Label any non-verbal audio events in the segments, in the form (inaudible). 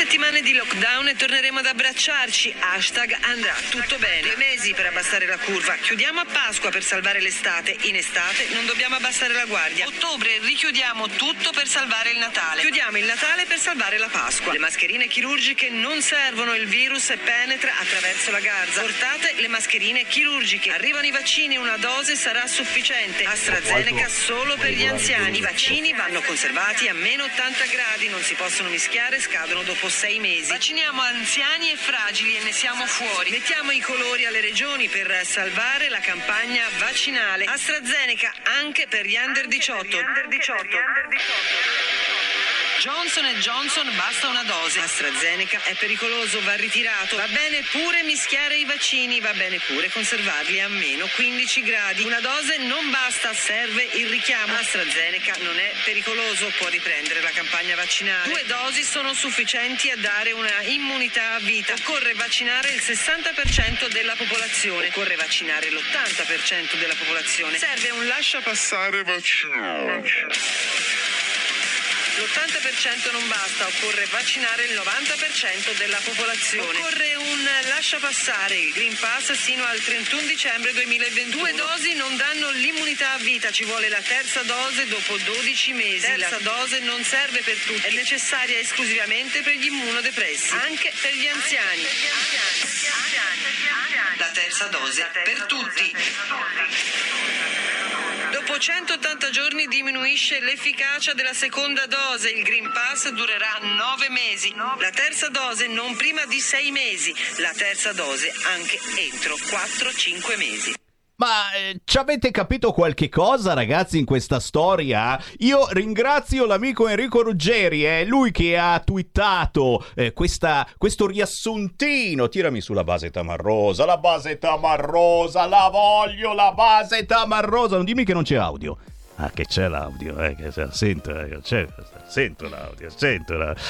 Settimane di lockdown e torneremo ad abbracciarci. Hashtag andrà tutto bene. Due mesi per abbassare la curva. Chiudiamo a Pasqua per salvare l'estate. In estate non dobbiamo abbassare la guardia. Ottobre richiudiamo tutto per salvare il Natale. Chiudiamo il Natale per salvare la Pasqua. Le mascherine chirurgiche non servono, il virus penetra attraverso la garza. Portate le mascherine chirurgiche. Arrivano i vaccini, una dose sarà sufficiente. AstraZeneca solo per gli anziani. I vaccini vanno conservati a meno 80 gradi, non si possono mischiare, scadono dopo sei mesi. Vacciniamo anziani e fragili e ne siamo fuori. Mettiamo i colori alle regioni per salvare la campagna vaccinale. AstraZeneca anche per gli under 18. Under 18. Johnson Johnson basta una dose. AstraZeneca è pericoloso, va ritirato. Va bene pure mischiare i vaccini, va bene pure conservarli a meno 15 gradi. Una dose non basta, serve il richiamo. AstraZeneca non è pericoloso, può riprendere la campagna vaccinale. Due dosi sono sufficienti a dare una immunità a vita. Occorre vaccinare il 60% della popolazione. Occorre vaccinare l'80% della popolazione. Serve un lascia passare vaccino. L'80% non basta, occorre vaccinare il 90% della popolazione. Occorre un lascia passare il Green Pass sino al 31 dicembre 2022. Due dosi non danno l'immunità a vita, ci vuole la terza dose dopo 12 mesi. La terza dose non serve per tutti, è necessaria esclusivamente per gli immunodepressi, anche per gli anziani. La terza dose per tutti. Dopo 180 giorni diminuisce l'efficacia della seconda dose, il Green Pass durerà 9 mesi, la terza dose non prima di 6 mesi, la terza dose anche entro 4-5 mesi. Ma eh, ci avete capito qualche cosa, ragazzi, in questa storia? Io ringrazio l'amico Enrico Ruggeri, è lui che ha twittato eh, questa, questo riassuntino. Tirami sulla base tamarrosa, la base tamarrosa, la voglio, la base tamarrosa. Non dimmi che non c'è audio. Ah, che c'è l'audio, eh, che sento, eh, c'è, sento l'audio, sento l'audio.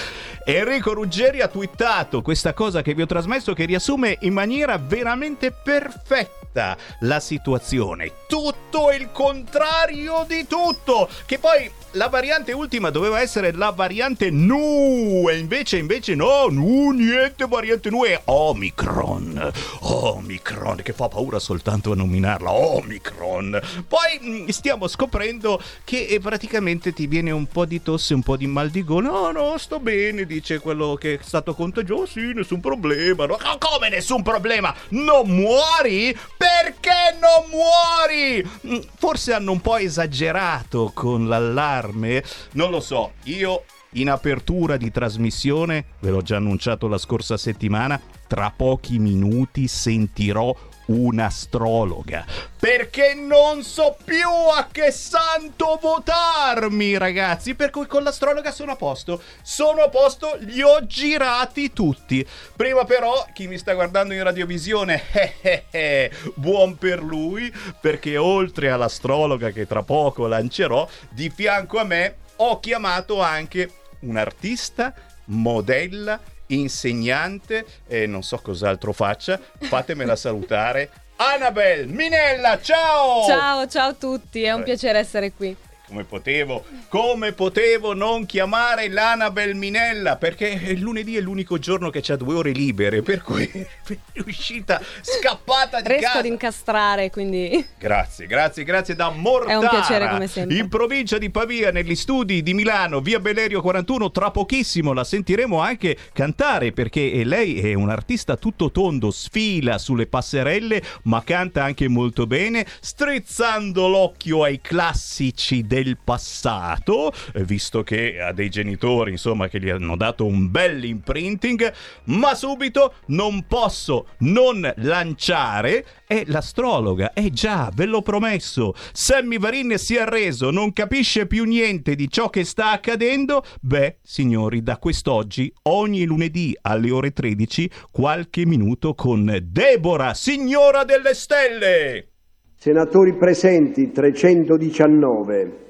Enrico Ruggeri ha twittato questa cosa che vi ho trasmesso che riassume in maniera veramente perfetta la situazione. Tutto il contrario di tutto. Che poi la variante ultima doveva essere la variante Nu e invece, invece no, Nu, niente variante Nu è Omicron. Omicron, che fa paura soltanto a nominarla, Omicron. Poi mm, stiamo scoprendo che eh, praticamente ti viene un po' di tosse, un po' di mal di gola. No, no, sto bene, dice quello che è stato contagioso, sì, nessun problema. No, come nessun problema? Non muori? Perché non muori? Mm, forse hanno un po' esagerato con l'allarme allarme? Non lo so, io in apertura di trasmissione, ve l'ho già annunciato la scorsa settimana, tra pochi minuti sentirò un'astrologa. Perché non so più a che santo votarmi, ragazzi. Per cui con l'astrologa sono a posto. Sono a posto, li ho girati tutti. Prima però, chi mi sta guardando in radiovisione, (laughs) eh, eh, eh, buon per lui, perché oltre all'astrologa che tra poco lancerò, di fianco a me ho chiamato anche un artista, modella, insegnante e non so cos'altro faccia, fatemela salutare. Annabel Minella, ciao! Ciao, ciao a tutti, è un piacere essere qui come potevo, come potevo non chiamare l'Anabel Minella? Perché il lunedì è l'unico giorno che c'ha due ore libere, per cui (laughs) è uscita scappata di Riesco casa. ad incastrare, quindi... Grazie, grazie, grazie da Mortara. È un piacere come sempre. In provincia di Pavia, negli studi di Milano, via Bellerio 41, tra pochissimo la sentiremo anche cantare, perché lei è un artista tutto tondo, sfila sulle passerelle, ma canta anche molto bene, strizzando l'occhio ai classici del del passato, eh, visto che ha dei genitori, insomma, che gli hanno dato un bel imprinting, ma subito non posso non lanciare è l'astrologa. Eh già, ve l'ho promesso. Sammy Varin si è arreso, non capisce più niente di ciò che sta accadendo. Beh, signori, da quest'oggi, ogni lunedì alle ore 13, qualche minuto con Deborah, signora delle stelle. Senatori presenti 319,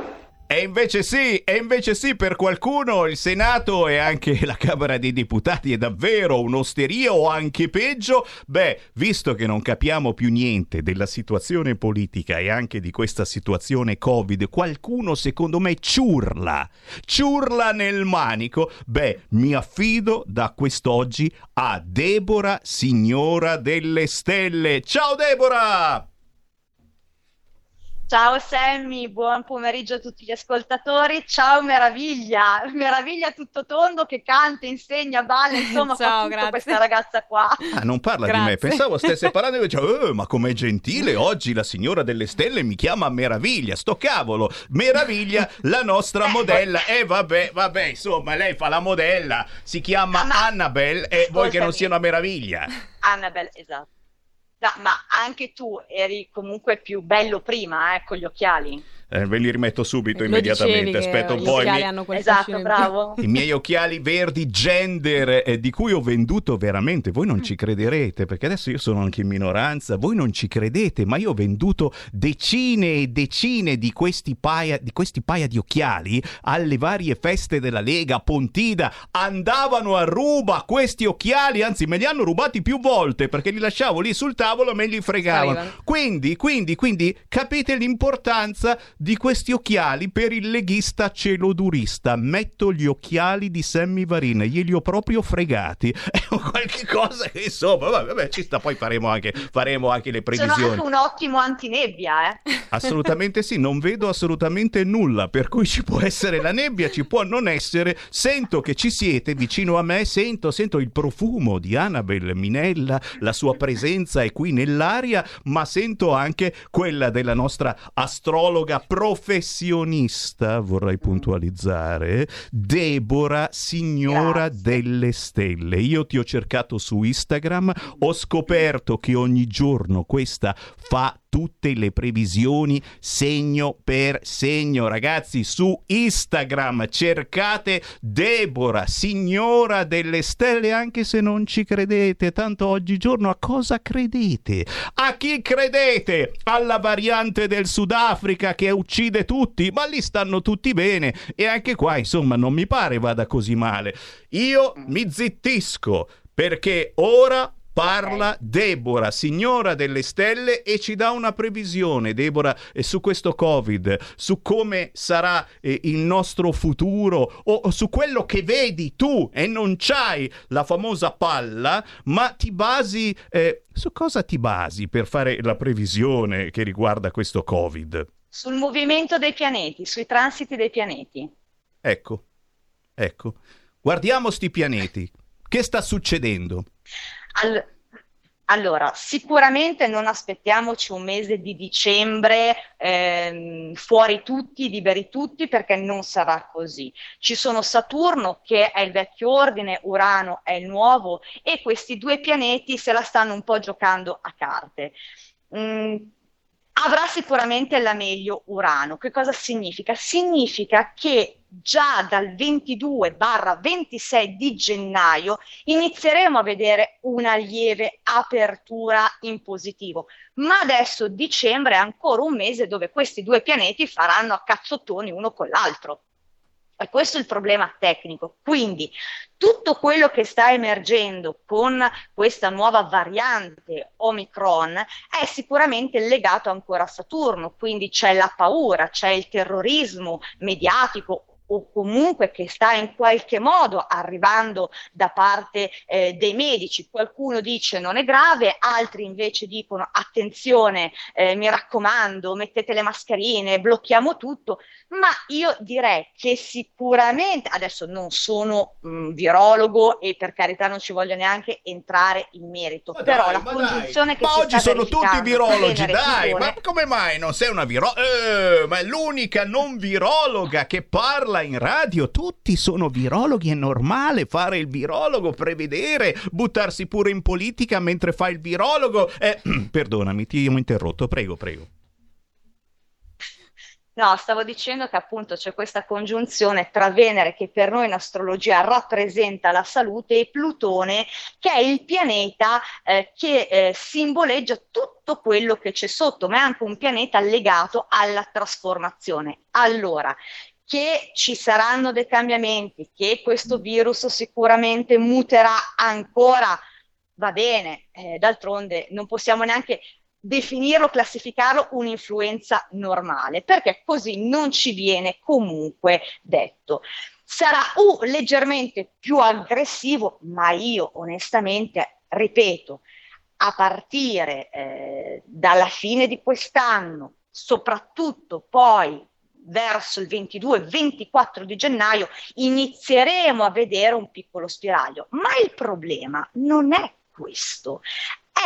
E invece sì, e invece sì, per qualcuno il Senato e anche la Camera dei Deputati è davvero un'osteria o anche peggio. Beh, visto che non capiamo più niente della situazione politica e anche di questa situazione Covid, qualcuno secondo me ciurla, ciurla nel manico. Beh, mi affido da quest'oggi a Deborah, signora delle stelle. Ciao Deborah! Ciao Sammy, buon pomeriggio a tutti gli ascoltatori. Ciao Meraviglia, Meraviglia tutto tondo che canta, insegna, balla, insomma, (laughs) Ciao, fa tutto grazie. questa ragazza qua. Ah, non parla di Grazie. me, pensavo stesse (laughs) parlando e dicevo, "Eh, ma com'è gentile oggi la signora delle stelle mi chiama Meraviglia, sto cavolo, Meraviglia, la nostra (laughs) modella, e vabbè, vabbè, insomma, lei fa la modella, si chiama Ah, ma- Annabelle e vuoi che non sia una meraviglia? Annabelle, esatto. No, ma anche tu eri comunque più bello prima, eh, con gli occhiali. Eh, ve li rimetto subito Lo immediatamente, aspetta un gli po'. i miei- hanno Esatto, bravo. I miei occhiali verdi gender eh, di cui ho venduto veramente, voi non ci crederete perché adesso io sono anche in minoranza, voi non ci credete, ma io ho venduto decine e decine di questi paia di, questi paia di occhiali alle varie feste della Lega, a Pontida, andavano a ruba questi occhiali, anzi me li hanno rubati più volte perché li lasciavo lì sul tavolo e me li fregavano. Quindi, quindi, quindi capite l'importanza di questi occhiali per il leghista celodurista. Metto gli occhiali di Sammy Varin, glieli ho proprio fregati. (laughs) È qualche cosa che insomma, vabbè, vabbè, ci sta, poi faremo anche, faremo anche le Sono previsioni. anche un ottimo antinebbia, eh. (laughs) Assolutamente sì, non vedo assolutamente nulla, per cui ci può essere la nebbia, ci può non essere. Sento che ci siete vicino a me, sento, sento il profumo di Annabel Minella, la sua presenza è qui nell'aria, ma sento anche quella della nostra astrologa professionista, vorrei puntualizzare, Deborah, signora Grazie. delle stelle. Io ti ho cercato su Instagram, ho scoperto che ogni giorno questa fa tutte le previsioni segno per segno. Ragazzi, su Instagram cercate Deborah, signora delle stelle, anche se non ci credete. Tanto oggigiorno a cosa credete? A chi credete? Alla variante del Sudafrica che uccide tutti? Ma lì stanno tutti bene. E anche qua, insomma, non mi pare vada così male. Io mi zittisco perché ora Parla Deborah, signora delle stelle, e ci dà una previsione, Deborah, eh, su questo Covid, su come sarà eh, il nostro futuro, o, o su quello che vedi tu e non c'hai la famosa palla, ma ti basi... eh, su cosa ti basi per fare la previsione che riguarda questo Covid? Sul movimento dei pianeti, sui transiti dei pianeti. Ecco, ecco. Guardiamo sti pianeti. Che sta succedendo? Al- Allora, sicuramente non aspettiamoci un mese di dicembre ehm, fuori tutti, liberi tutti, perché non sarà così. Ci sono Saturno, che è il vecchio ordine, Urano è il nuovo, e questi due pianeti se la stanno un po' giocando a carte. Mm, avrà sicuramente la meglio Urano. Che cosa significa? Significa che già dal 22-26 di gennaio inizieremo a vedere una lieve apertura in positivo. Ma adesso dicembre è ancora un mese dove questi due pianeti faranno a cazzottoni uno con l'altro. E questo è il problema tecnico. Quindi tutto quello che sta emergendo con questa nuova variante Omicron è sicuramente legato ancora a Saturno, quindi c'è la paura, c'è il terrorismo mediatico o comunque che sta in qualche modo arrivando da parte eh, dei medici. Qualcuno dice non è grave, altri invece dicono attenzione, eh, mi raccomando, mettete le mascherine, blocchiamo tutto. Ma io direi che sicuramente, adesso non sono un virologo e per carità non ci voglio neanche entrare in merito, Ma però dai, la congiunzione dai. che ma oggi sono tutti virologi, dai, ma come mai non sei una virologa? Eh, ma è l'unica non virologa che parla in radio, tutti sono virologhi, è normale fare il virologo, prevedere, buttarsi pure in politica mentre fa il virologo. Eh, (clears throat) perdonami, ti ho interrotto, prego, prego. No, stavo dicendo che appunto c'è questa congiunzione tra Venere, che per noi in astrologia rappresenta la salute, e Plutone, che è il pianeta eh, che eh, simboleggia tutto quello che c'è sotto, ma è anche un pianeta legato alla trasformazione. Allora, che ci saranno dei cambiamenti, che questo virus sicuramente muterà ancora, va bene, eh, d'altronde non possiamo neanche definirlo, classificarlo un'influenza normale, perché così non ci viene comunque detto. Sarà uh, leggermente più aggressivo, ma io onestamente, ripeto, a partire eh, dalla fine di quest'anno, soprattutto poi verso il 22-24 di gennaio, inizieremo a vedere un piccolo spiraglio. Ma il problema non è questo,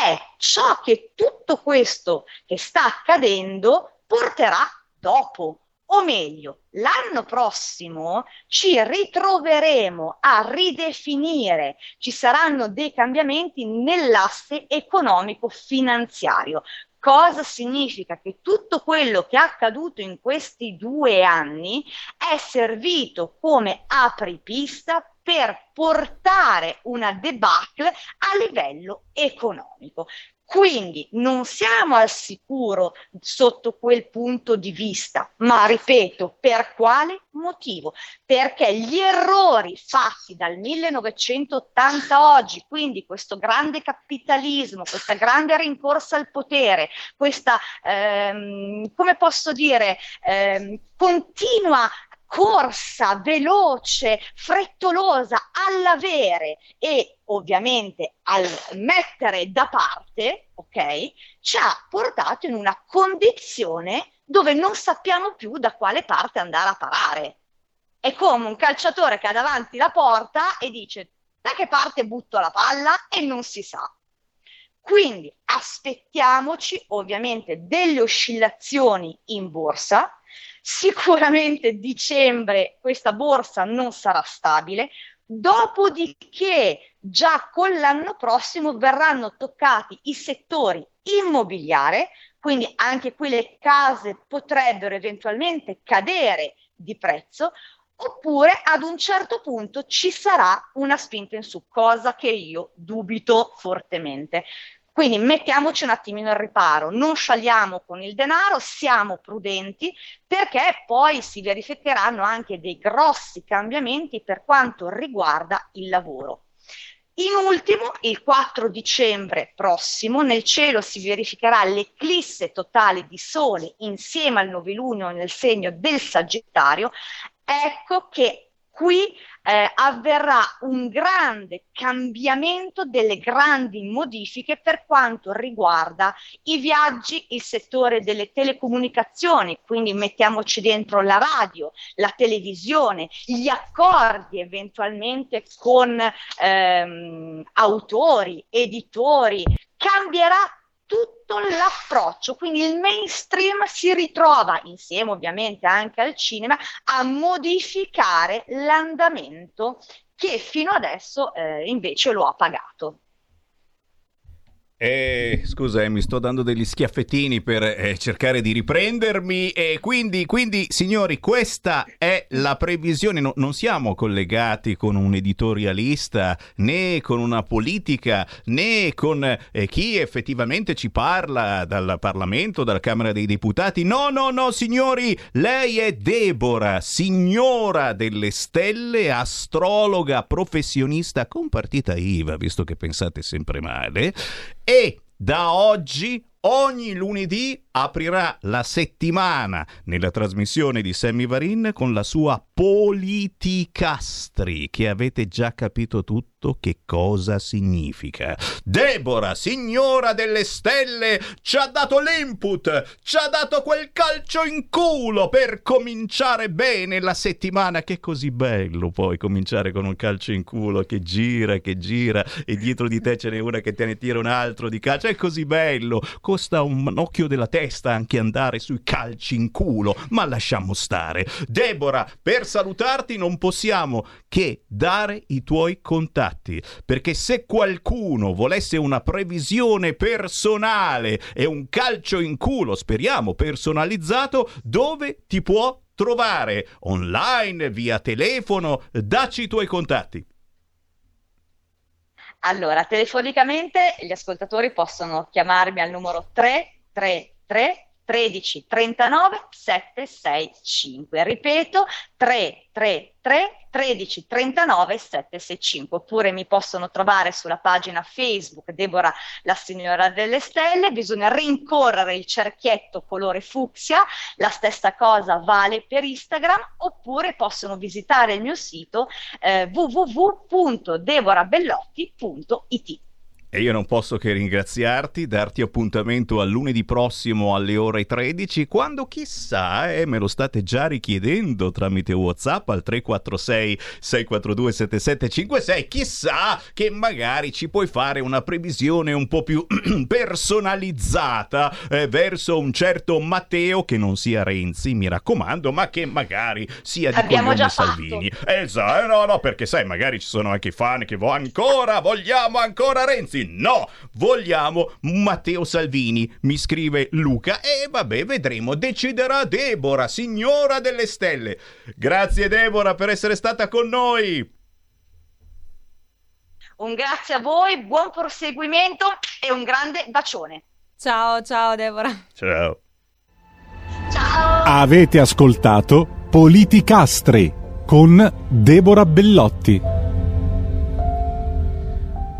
è ciò che tutto questo che sta accadendo porterà dopo. O meglio, l'anno prossimo ci ritroveremo a ridefinire, ci saranno dei cambiamenti nell'asse economico-finanziario. Cosa significa? Che tutto quello che è accaduto in questi due anni è servito come apripista per portare una debacle a livello economico. Quindi non siamo al sicuro sotto quel punto di vista, ma ripeto, per quale motivo? Perché gli errori fatti dal 1980 a oggi, quindi questo grande capitalismo, questa grande rincorsa al potere, questa, ehm, come posso dire, ehm, continua corsa veloce, frettolosa all'avere e ovviamente al mettere da parte, ok, ci ha portato in una condizione dove non sappiamo più da quale parte andare a parare. È come un calciatore che ha davanti la porta e dice da che parte butto la palla e non si sa. Quindi aspettiamoci ovviamente delle oscillazioni in borsa, Sicuramente dicembre questa borsa non sarà stabile, dopodiché già con l'anno prossimo verranno toccati i settori immobiliare, quindi anche qui le case potrebbero eventualmente cadere di prezzo, oppure ad un certo punto ci sarà una spinta in su, cosa che io dubito fortemente. Quindi mettiamoci un attimino al riparo, non sciagliamo con il denaro, siamo prudenti perché poi si verificheranno anche dei grossi cambiamenti per quanto riguarda il lavoro. In ultimo, il 4 dicembre prossimo, nel cielo si verificherà l'eclisse totale di Sole insieme al novilunio nel segno del Sagittario. Ecco che qui eh, avverrà un grande cambiamento delle grandi modifiche per quanto riguarda i viaggi, il settore delle telecomunicazioni, quindi mettiamoci dentro la radio, la televisione, gli accordi eventualmente con ehm, autori, editori, cambierà tutto l'approccio, quindi il mainstream si ritrova, insieme ovviamente anche al cinema, a modificare l'andamento che fino adesso eh, invece lo ha pagato. Eh, scusa, eh, mi sto dando degli schiaffettini per eh, cercare di riprendermi. E quindi, quindi, signori, questa è la previsione. No, non siamo collegati con un editorialista, né con una politica, né con eh, chi effettivamente ci parla dal Parlamento, dalla Camera dei Deputati. No, no, no, signori, lei è Deborah, signora delle stelle, astrologa professionista con partita IVA, visto che pensate sempre male e da oggi ogni lunedì aprirà la settimana nella trasmissione di Sammy Varin con la sua Politicastri, che avete già capito tutto che cosa significa. Deborah, signora delle stelle, ci ha dato l'input, ci ha dato quel calcio in culo per cominciare bene la settimana, che è così bello poi cominciare con un calcio in culo che gira, che gira e dietro di te ce n'è una che te ne tira un altro di calcio, è così bello, così costa un occhio della testa anche andare sui calci in culo, ma lasciamo stare. Deborah, per salutarti non possiamo che dare i tuoi contatti, perché se qualcuno volesse una previsione personale e un calcio in culo, speriamo personalizzato, dove ti può trovare? Online, via telefono? Dacci i tuoi contatti. Allora, telefonicamente gli ascoltatori possono chiamarmi al numero 333 13 39 765. Ripeto, 333 13 39 765 oppure mi possono trovare sulla pagina Facebook Deborah la signora delle stelle. Bisogna rincorrere il cerchietto colore fucsia. La stessa cosa vale per Instagram. Oppure possono visitare il mio sito eh, www.deborabellotti.it e io non posso che ringraziarti, darti appuntamento a lunedì prossimo alle ore 13, quando chissà, eh, me lo state già richiedendo tramite WhatsApp al 346 642 7756, chissà che magari ci puoi fare una previsione un po' più (clears throat) personalizzata eh, verso un certo Matteo che non sia Renzi, mi raccomando, ma che magari sia di Abbiamo già Salvini. Esatto, no, no, perché sai, magari ci sono anche i fan che vo- ancora vogliamo ancora Renzi. No, vogliamo Matteo Salvini, mi scrive Luca. E vabbè, vedremo. Deciderà Deborah, signora delle stelle. Grazie Deborah per essere stata con noi. un grazie a voi buon proseguimento e un grande bacione Ciao, ciao Deborah. Ciao. ciao Avete ascoltato Politicastri con Deborah Bellotti.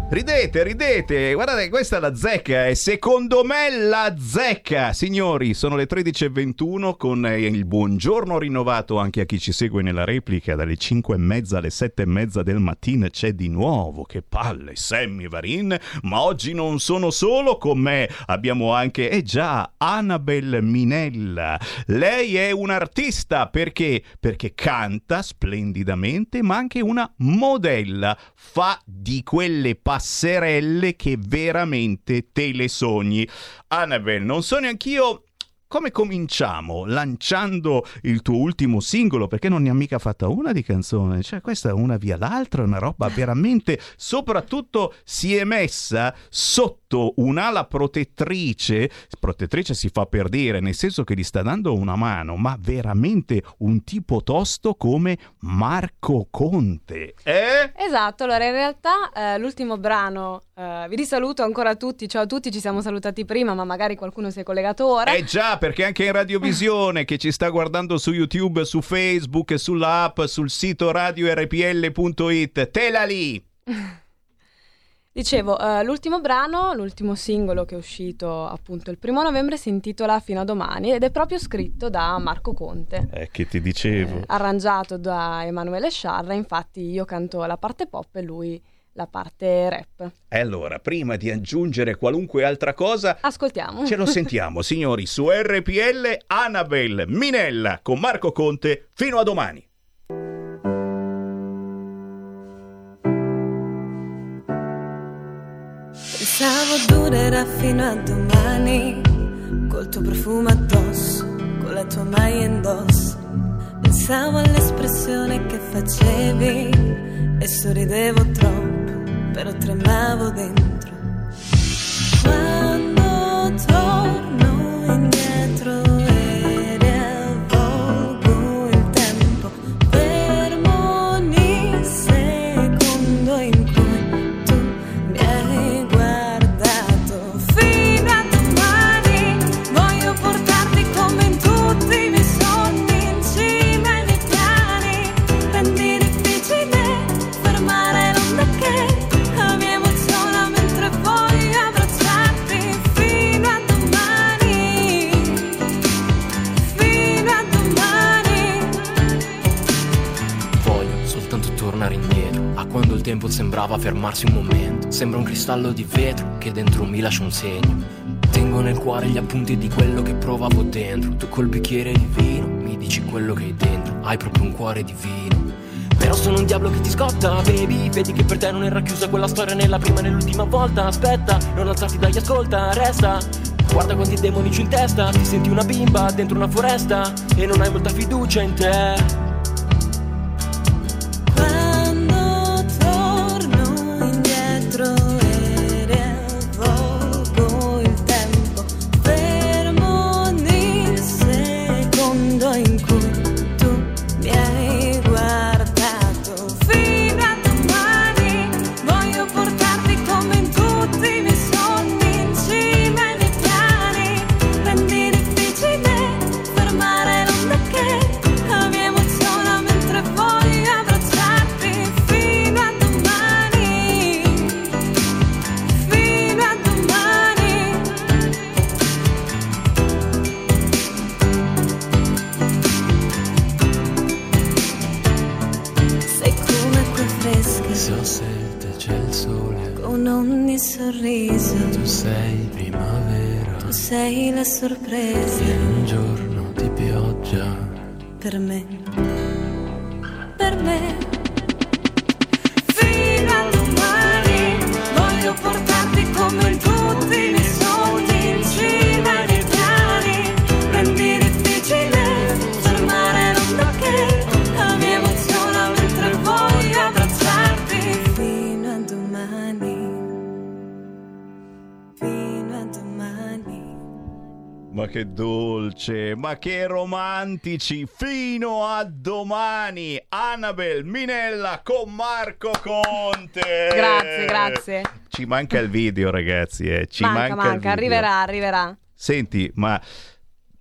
Ridete, ridete, guardate, questa è la zecca e secondo me la zecca. Signori, sono le 13.21 con eh, il buongiorno rinnovato anche a chi ci segue nella replica dalle 5 e mezza alle 7 e mezza del mattino c'è di nuovo, che palle, Sammy Varin, ma oggi non sono solo con me, abbiamo anche, eh già, Annabel Minella. Lei è un'artista perché? Perché canta splendidamente, ma anche una modella, fa di quelle passerelle che veramente te le sogni. Annabel, non so neanch'io come cominciamo? Lanciando il tuo ultimo singolo, perché non ne ha mica fatta una di canzone, cioè questa è una via l'altra, una roba veramente, soprattutto si è messa sotto un'ala protettrice, protettrice si fa per dire, nel senso che gli sta dando una mano, ma veramente un tipo tosto come Marco Conte. Eh? Esatto, allora in realtà eh, l'ultimo brano, eh, vi risaluto ancora tutti, ciao a tutti, ci siamo salutati prima, ma magari qualcuno si è collegato ora. Eh già, perché anche in radiovisione che ci sta guardando su YouTube, su Facebook, sull'app, sul sito radiorpl.it, tela lì! (laughs) Dicevo, eh, l'ultimo brano, l'ultimo singolo che è uscito appunto il primo novembre si intitola Fino a domani ed è proprio scritto da Marco Conte. Eh, che ti dicevo. eh, arrangiato da Emanuele Sciarra, infatti io canto la parte pop e lui la parte rap. E allora, prima di aggiungere qualunque altra cosa, Ascoltiamo. ce lo sentiamo, (laughs) signori, su RPL Annabel Minella con Marco Conte. Fino a domani. Durerà fino a domani, col tuo profumo addosso, con la tua maglia indosso. Pensavo all'espressione che facevi e sorridevo troppo, però tremavo dentro. Quando torno indietro tempo sembrava fermarsi un momento. Sembra un cristallo di vetro che dentro mi lascia un segno. Tengo nel cuore gli appunti di quello che provavo dentro. Tu col bicchiere di vino mi dici quello che hai dentro. Hai proprio un cuore divino. Però sono un diavolo che ti scotta, baby. Vedi che per te non era chiusa quella storia nella prima e nell'ultima volta. Aspetta, non alzarti dagli ascolta, resta. Guarda quanti demoni c'ho in testa, ti senti una bimba dentro una foresta e non hai molta fiducia in te. Sorriso. tu sei primavera. Tu sei la sorpresa In un giorno di pioggia. per me. Per me. Ma che dolce, ma che romantici! Fino a domani! Annabel Minella con Marco Conte! Grazie, grazie. Ci manca il video, ragazzi, eh. Ci manca, manca, manca, arriverà, arriverà. Senti, ma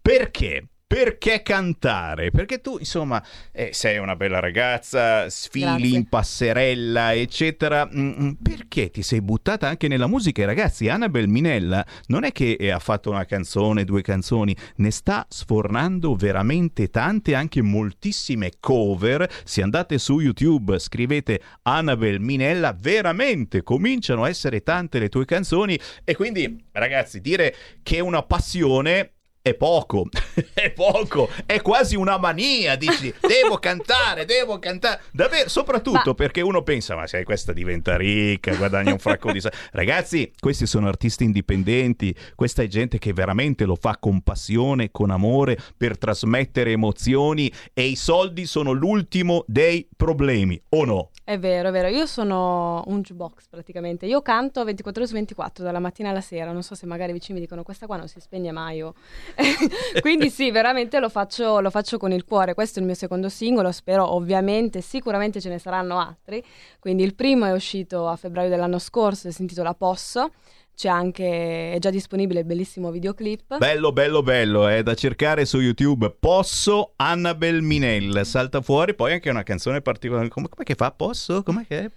perché? Perché cantare? Perché tu, insomma, eh, sei una bella ragazza, sfili Grazie. in passerella, eccetera. Mm, mm, Perché ti sei buttata anche nella musica? E ragazzi, Annabel Minella non è che eh, ha fatto una canzone, due canzoni, ne sta sfornando veramente tante, anche moltissime cover. Se andate su YouTube, scrivete Annabel Minella, veramente cominciano a essere tante le tue canzoni. E quindi, ragazzi, dire che è una passione è poco, (laughs) è poco, è quasi una mania, dici, devo cantare, devo cantare, davvero, soprattutto Ma- perché uno pensa, ma se questa diventa ricca, guadagna un fracco di soldi. (laughs) Ragazzi, questi sono artisti indipendenti, questa è gente che veramente lo fa con passione, con amore, per trasmettere emozioni e i soldi sono l'ultimo dei problemi, o no? È vero, è vero. Io sono un jukebox praticamente. Io canto 24 ore su 24, dalla mattina alla sera. Non so se magari i vicini mi dicono questa qua non si spegne mai. o-". (laughs) Quindi sì, veramente lo faccio, lo faccio con il cuore. Questo è il mio secondo singolo. Spero ovviamente, sicuramente ce ne saranno altri. Quindi il primo è uscito a febbraio dell'anno scorso si intitola Posso. C'è anche, è già disponibile il bellissimo videoclip. Bello, bello, bello, è da cercare su YouTube. Posso Annabel Minella, salta fuori, poi anche una canzone particolare. Come, com'è che fa? Posso? Com'è che è?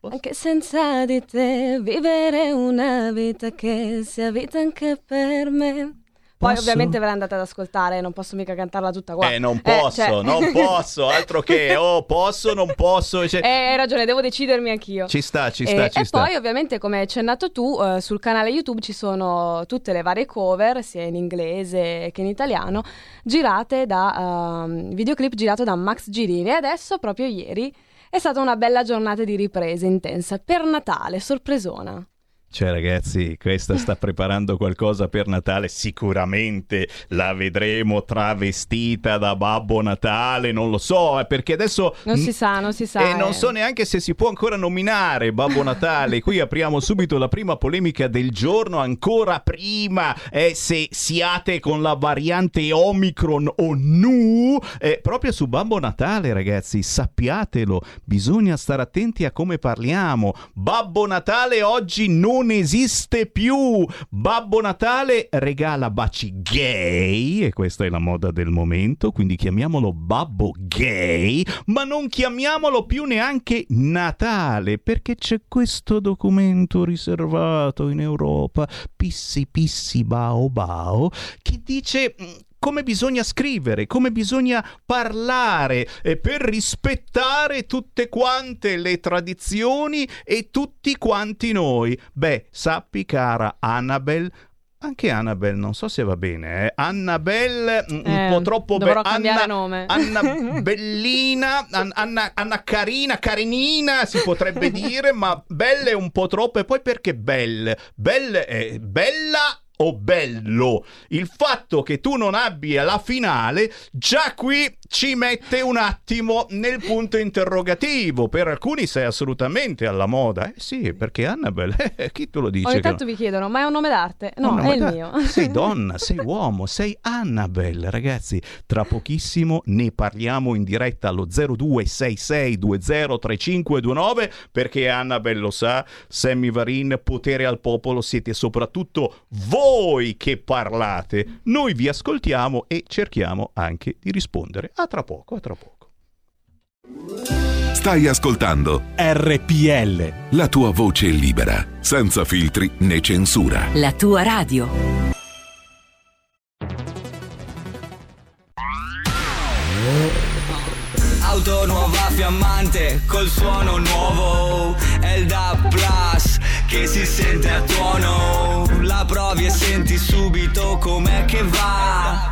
Posso? Anche senza di te vivere una vita che sia vita anche per me. Poi Posso? ovviamente ve la andate ad ascoltare, non posso mica cantarla tutta qua. Eh, non posso, cioè- non (laughs) posso, altro che, oh, posso, non posso. cioè- Eh, hai ragione, devo decidermi anch'io. Ci sta, ci E- sta, ci e sta. poi ovviamente come hai accennato tu eh, sul canale YouTube ci sono tutte le varie cover sia in inglese che in italiano girate da ehm, videoclip girato da Max Girini e adesso proprio ieri è stata una bella giornata di riprese intensa per Natale, sorpresona. Cioè, ragazzi, questa sta preparando qualcosa per Natale. Sicuramente la vedremo travestita da Babbo Natale. Non lo so, eh, perché adesso. Non si sa, non si sa. E non eh. so neanche se si può ancora nominare Babbo Natale. Qui apriamo subito la prima polemica del giorno, ancora prima eh, se siate con la variante Omicron o nu. Proprio su Babbo Natale, ragazzi, sappiatelo, bisogna stare attenti a come parliamo. Babbo Natale oggi non esiste più. Babbo Natale regala baci gay, e questa è la moda del momento, quindi chiamiamolo Babbo gay, ma non chiamiamolo più neanche Natale, perché c'è questo documento riservato in Europa, pissi pissi bao bao, che dice mm, come bisogna scrivere, come bisogna parlare eh, per rispettare tutte quante le tradizioni e tutti quanti noi. Beh, sappi cara Annabel, anche Annabel, non so se va bene, eh. Annabel, mm, un Eh, po' troppo dovrò be- cambiare Anna- nome. Anna (laughs) Bellina, An- Anna, Anna Carina, Carinina si potrebbe dire, ma Belle è un po' troppo. E poi perché Belle? Belle è bella o bello. Il fatto che tu non abbia la finale, già qui ci mette un attimo nel punto interrogativo. Per alcuni sei assolutamente alla moda. Eh sì, perché Annabelle, eh, chi te lo dice? Ogni tanto vi chiedono, ma è un nome d'arte? No, Oh, è il mio. Sei (laughs) donna, sei uomo, sei Annabelle, ragazzi. Tra pochissimo ne parliamo in diretta allo 0266203529 perché Annabelle lo sa, Sammy Varin, potere al popolo, siete soprattutto voi che parlate. Noi vi ascoltiamo e cerchiamo anche di rispondere. A tra poco, a tra poco. Stai ascoltando RPL. la tua voce libera, senza filtri né censura. La tua radio. Auto nuova fiammante col suono nuovo È il DAB Plus che si sente a tuono La provi e senti subito com'è che va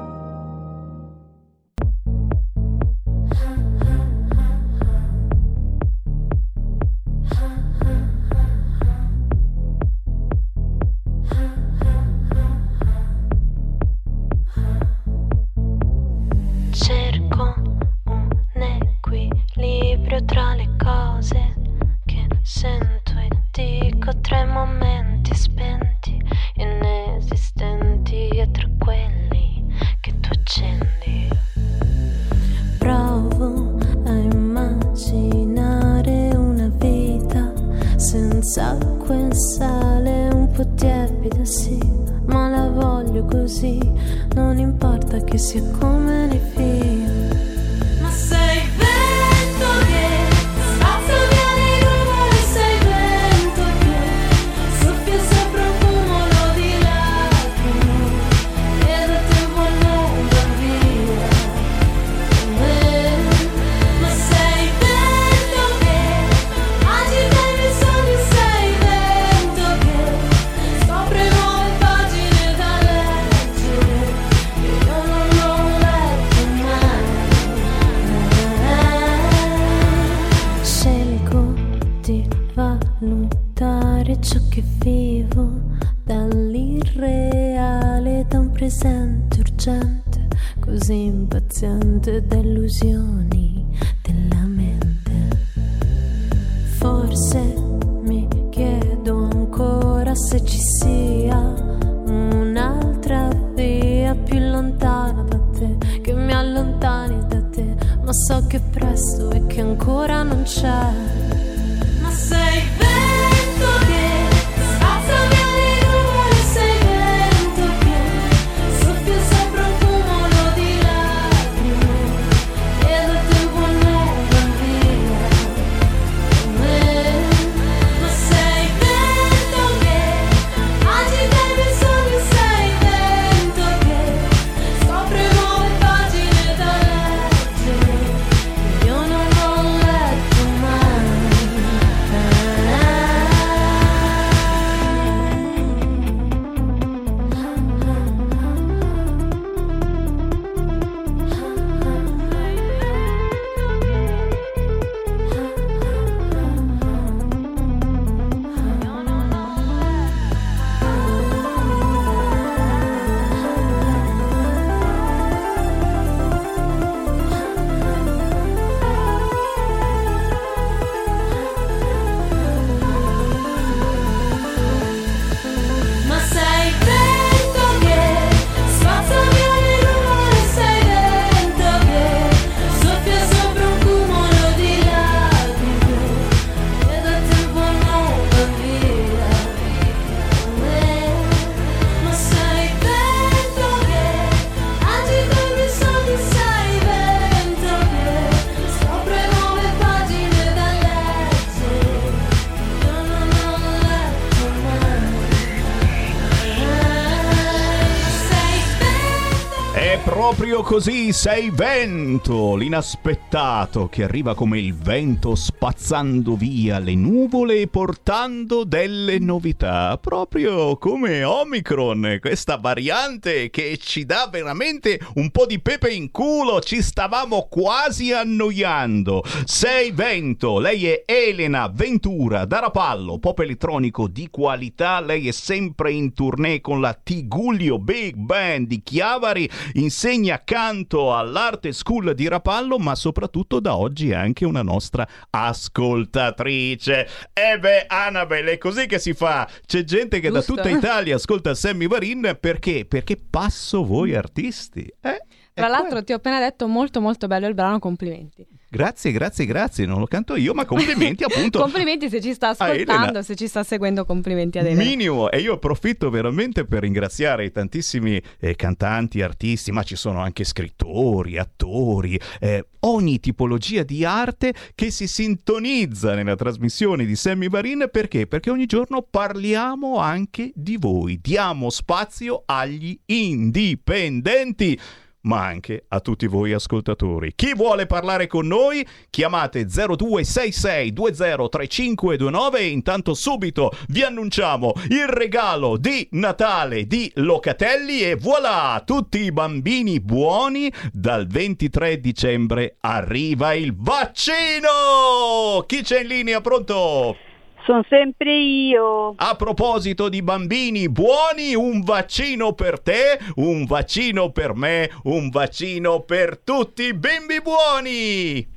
Così sei vento, l'inaspettato che arriva come il vento spazzando via le nuvole e portando delle novità, proprio come Omicron, questa variante che ci dà veramente un po' di pepe in culo, ci stavamo quasi annoiando. Sei vento, lei è Elena Ventura da Rapallo, pop elettronico di qualità, lei è sempre in tournée con la Tigullio Big Band di Chiavari, insegna canto all'Arte School di Rapallo, ma soprattutto da oggi è anche una nostra ascoltatrice. E beh, Annabelle, è così che si fa. C'è gente che Giusto. da tutta Italia ascolta Sammy Varin perché? Perché passo voi artisti. Eh? Tra l'altro ti ho appena detto molto molto bello il brano, complimenti. Grazie, grazie, grazie. Non lo canto io, ma complimenti (laughs) appunto. complimenti se ci sta a ascoltando, se ci sta seguendo, complimenti ad Elena. Minimo, e io approfitto veramente per ringraziare i tantissimi eh, cantanti, artisti, ma ci sono anche scrittori, attori, eh, ogni tipologia di arte che si sintonizza nella trasmissione di Sammy Varin perché? Perché ogni giorno parliamo anche di voi, diamo spazio agli indipendenti ma anche a tutti voi ascoltatori. Chi vuole parlare con noi? Chiamate 0266 203529 e intanto subito vi annunciamo il regalo di Natale di Locatelli e voilà, tutti i bambini buoni dal 23 dicembre arriva il vaccino! Chi c'è in linea? Pronto? Sono sempre io. A proposito di bambini buoni, un vaccino per te, un vaccino per me, un vaccino per tutti i bimbi buoni.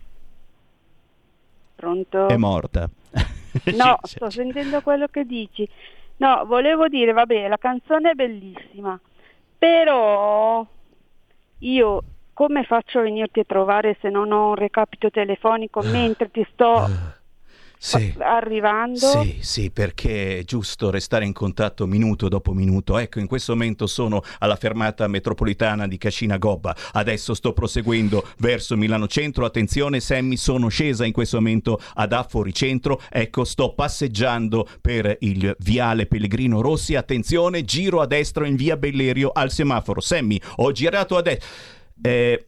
Pronto? È morta. No, (laughs) sto sentendo quello che dici. No, volevo dire, vabbè, la canzone è bellissima, però io come faccio a venirti a trovare se non ho un recapito telefonico mentre ti sto Sì. arrivando? Sì, sì, perché è giusto restare in contatto minuto dopo minuto. Ecco, in questo momento sono alla fermata metropolitana di Cascina Gobba. Adesso sto proseguendo verso Milano Centro. Attenzione, Sammy, sono scesa in questo momento ad Affori Centro. Ecco, sto passeggiando per il viale Pellegrino Rossi. Attenzione, giro a destra in via Bellerio al semaforo. Sammy, ho girato a destra. Eh,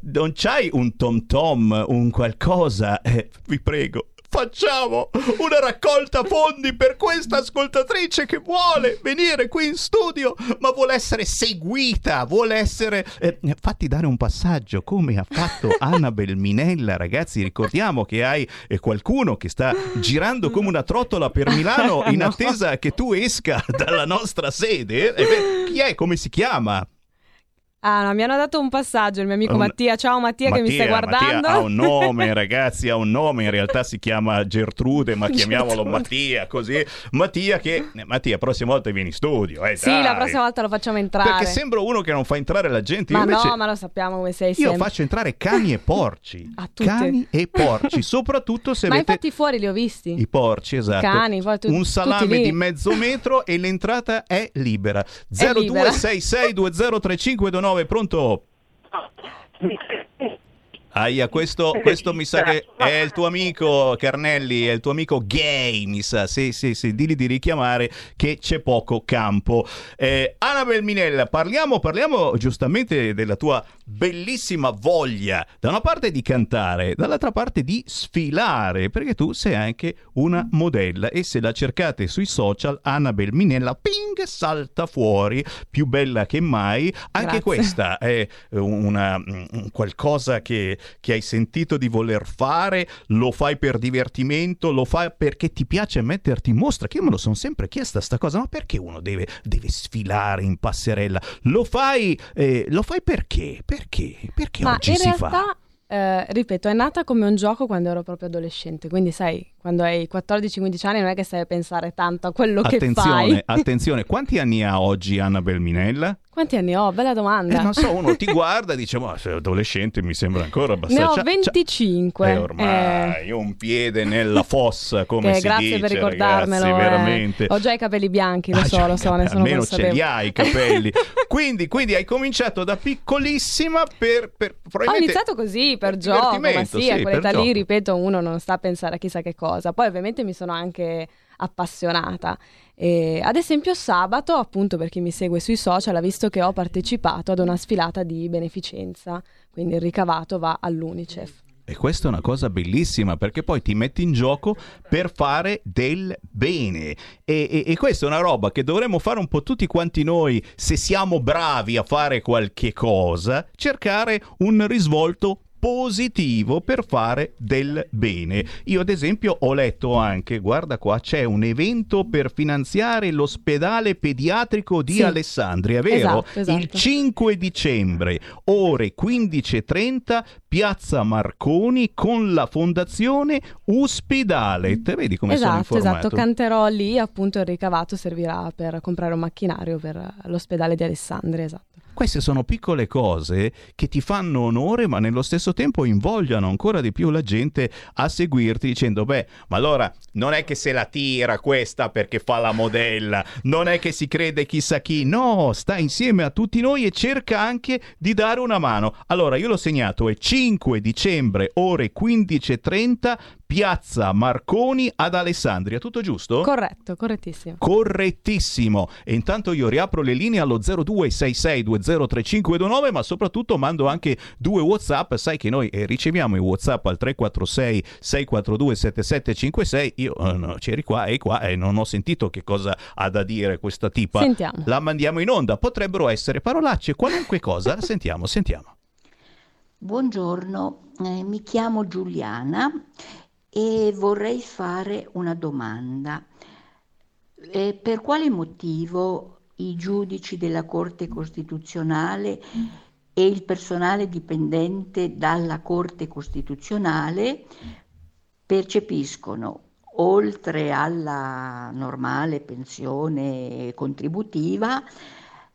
non c'hai un tom tom, un qualcosa? Eh, vi prego. Facciamo una raccolta fondi per questa ascoltatrice che vuole venire qui in studio, ma vuole essere seguita, vuole essere... eh, fatti dare un passaggio come ha fatto (laughs) Annabel Minella, ragazzi. Ricordiamo che hai eh, qualcuno che sta girando come una trottola per Milano (laughs) in No. attesa che tu esca dalla nostra sede. Eh, beh, chi è? Come si chiama? Ah, no, mi hanno dato un passaggio il mio amico Un- Mattia. Ciao Mattia, che mi stai guardando. Mattia ha un nome, (laughs) ragazzi, ha un nome. In realtà si chiama Gertrude, ma chiamiamolo Gertrude. Mattia, così. Mattia che... eh, Mattia, prossima volta vieni in studio, eh, Sì, dai. la prossima volta lo facciamo entrare. Perché sembra uno che non fa entrare la gente. Ma Io invece... no, ma lo sappiamo come sei Io sempre. faccio entrare cani e porci. (laughs) Ah, tutte. Cani e porci, (laughs) soprattutto se Ma avete... infatti fuori li ho visti. I porci, esatto. Cani, poi tu- un tutti salame di mezzo metro e l'entrata è libera. È libera. 0266203529, pronto? Aia, questo, questo mi sa che è il tuo amico Carnelli, è il tuo amico gay, mi sa. Sì, sì, sì, digli di richiamare che c'è poco campo. Eh, Annabel Minella, parliamo, parliamo giustamente della tua bellissima voglia, da una parte di cantare, dall'altra parte di sfilare, perché tu sei anche una modella e se la cercate sui social, Annabel Minella, ping, salta fuori, più bella che mai. Anche Grazie. questa è una, un qualcosa che, che hai sentito di voler fare, lo fai per divertimento, lo fai perché ti piace metterti in mostra, che io me lo sono sempre chiesta sta cosa, ma perché uno deve, deve sfilare in passerella? Lo fai, eh, lo fai perché? Perché? Perché Ma oggi si fa? realtà, eh, ripeto, è nata come un gioco quando ero proprio adolescente. Quindi, sai, quando hai 14-15 anni non è che stai a pensare tanto a quello che Attenzione, fai. attenzione, quanti anni ha oggi Annabel Minella? Quanti anni ho? Bella domanda. Eh, non so, uno ti (laughs) guarda e dice, ma sei adolescente mi sembra ancora ne abbastanza... ho C'ha- c'ha- 25. E ormai un piede nella fossa, come Eh, si grazie dice, per ricordarmelo. ragazzi, eh. veramente. Ho già i capelli bianchi, lo Ah, so, già, lo so, ne sono almeno ce li hai i capelli. (laughs) quindi, quindi hai cominciato da piccolissima per... per Ho probabilmente- iniziato così per gioco, ma sì, sì, a per quell'età lì, ripeto, uno non sta a pensare a chissà che cosa. Poi ovviamente mi sono anche appassionata. E, ad esempio sabato, appunto per chi mi segue sui social, ha visto che ho partecipato ad una sfilata di beneficenza, quindi il ricavato va all'Unicef. E questa è una cosa bellissima perché poi ti metti in gioco per fare del bene. E, e, e, questa è una roba che dovremmo fare un po' tutti quanti noi se siamo bravi a fare qualche cosa, cercare un risvolto positivo per fare del bene. Io ad esempio ho letto anche, guarda qua, c'è un evento per finanziare l'ospedale pediatrico di Sì. Alessandria, vero? Esatto, esatto. Il 5 dicembre, ore 15.30, Piazza Marconi con la fondazione Ospedale. Te vedi come sono esatto, informato? esatto, canterò lì, appunto il ricavato servirà per comprare un macchinario per l'ospedale di Alessandria, esatto. Queste sono piccole cose che ti fanno onore, ma nello stesso tempo invogliano ancora di più la gente a seguirti dicendo: Beh, ma allora non è che se la tira questa perché fa la modella, non è che si crede chissà chi, no, sta insieme a tutti noi e cerca anche di dare una mano. Allora, io l'ho segnato, è 5 dicembre, ore 15.30, Piazza Marconi ad Alessandria, tutto giusto? Corretto, correttissimo. Correttissimo. E intanto io riapro le linee allo 0266203529, ma soprattutto mando anche due WhatsApp. Sai che noi eh, riceviamo i WhatsApp al 346 642 7756. Io eh, no, c'eri qua e qua e non ho sentito che cosa ha da dire questa tipa. Sentiamo. La mandiamo in onda. Potrebbero essere parolacce, qualunque cosa. sentiamo, sentiamo. Buongiorno, eh, mi chiamo Giuliana e vorrei fare una domanda. Eh, per quale motivo i giudici della Corte Costituzionale e il personale dipendente dalla Corte Costituzionale percepiscono, oltre alla normale pensione contributiva,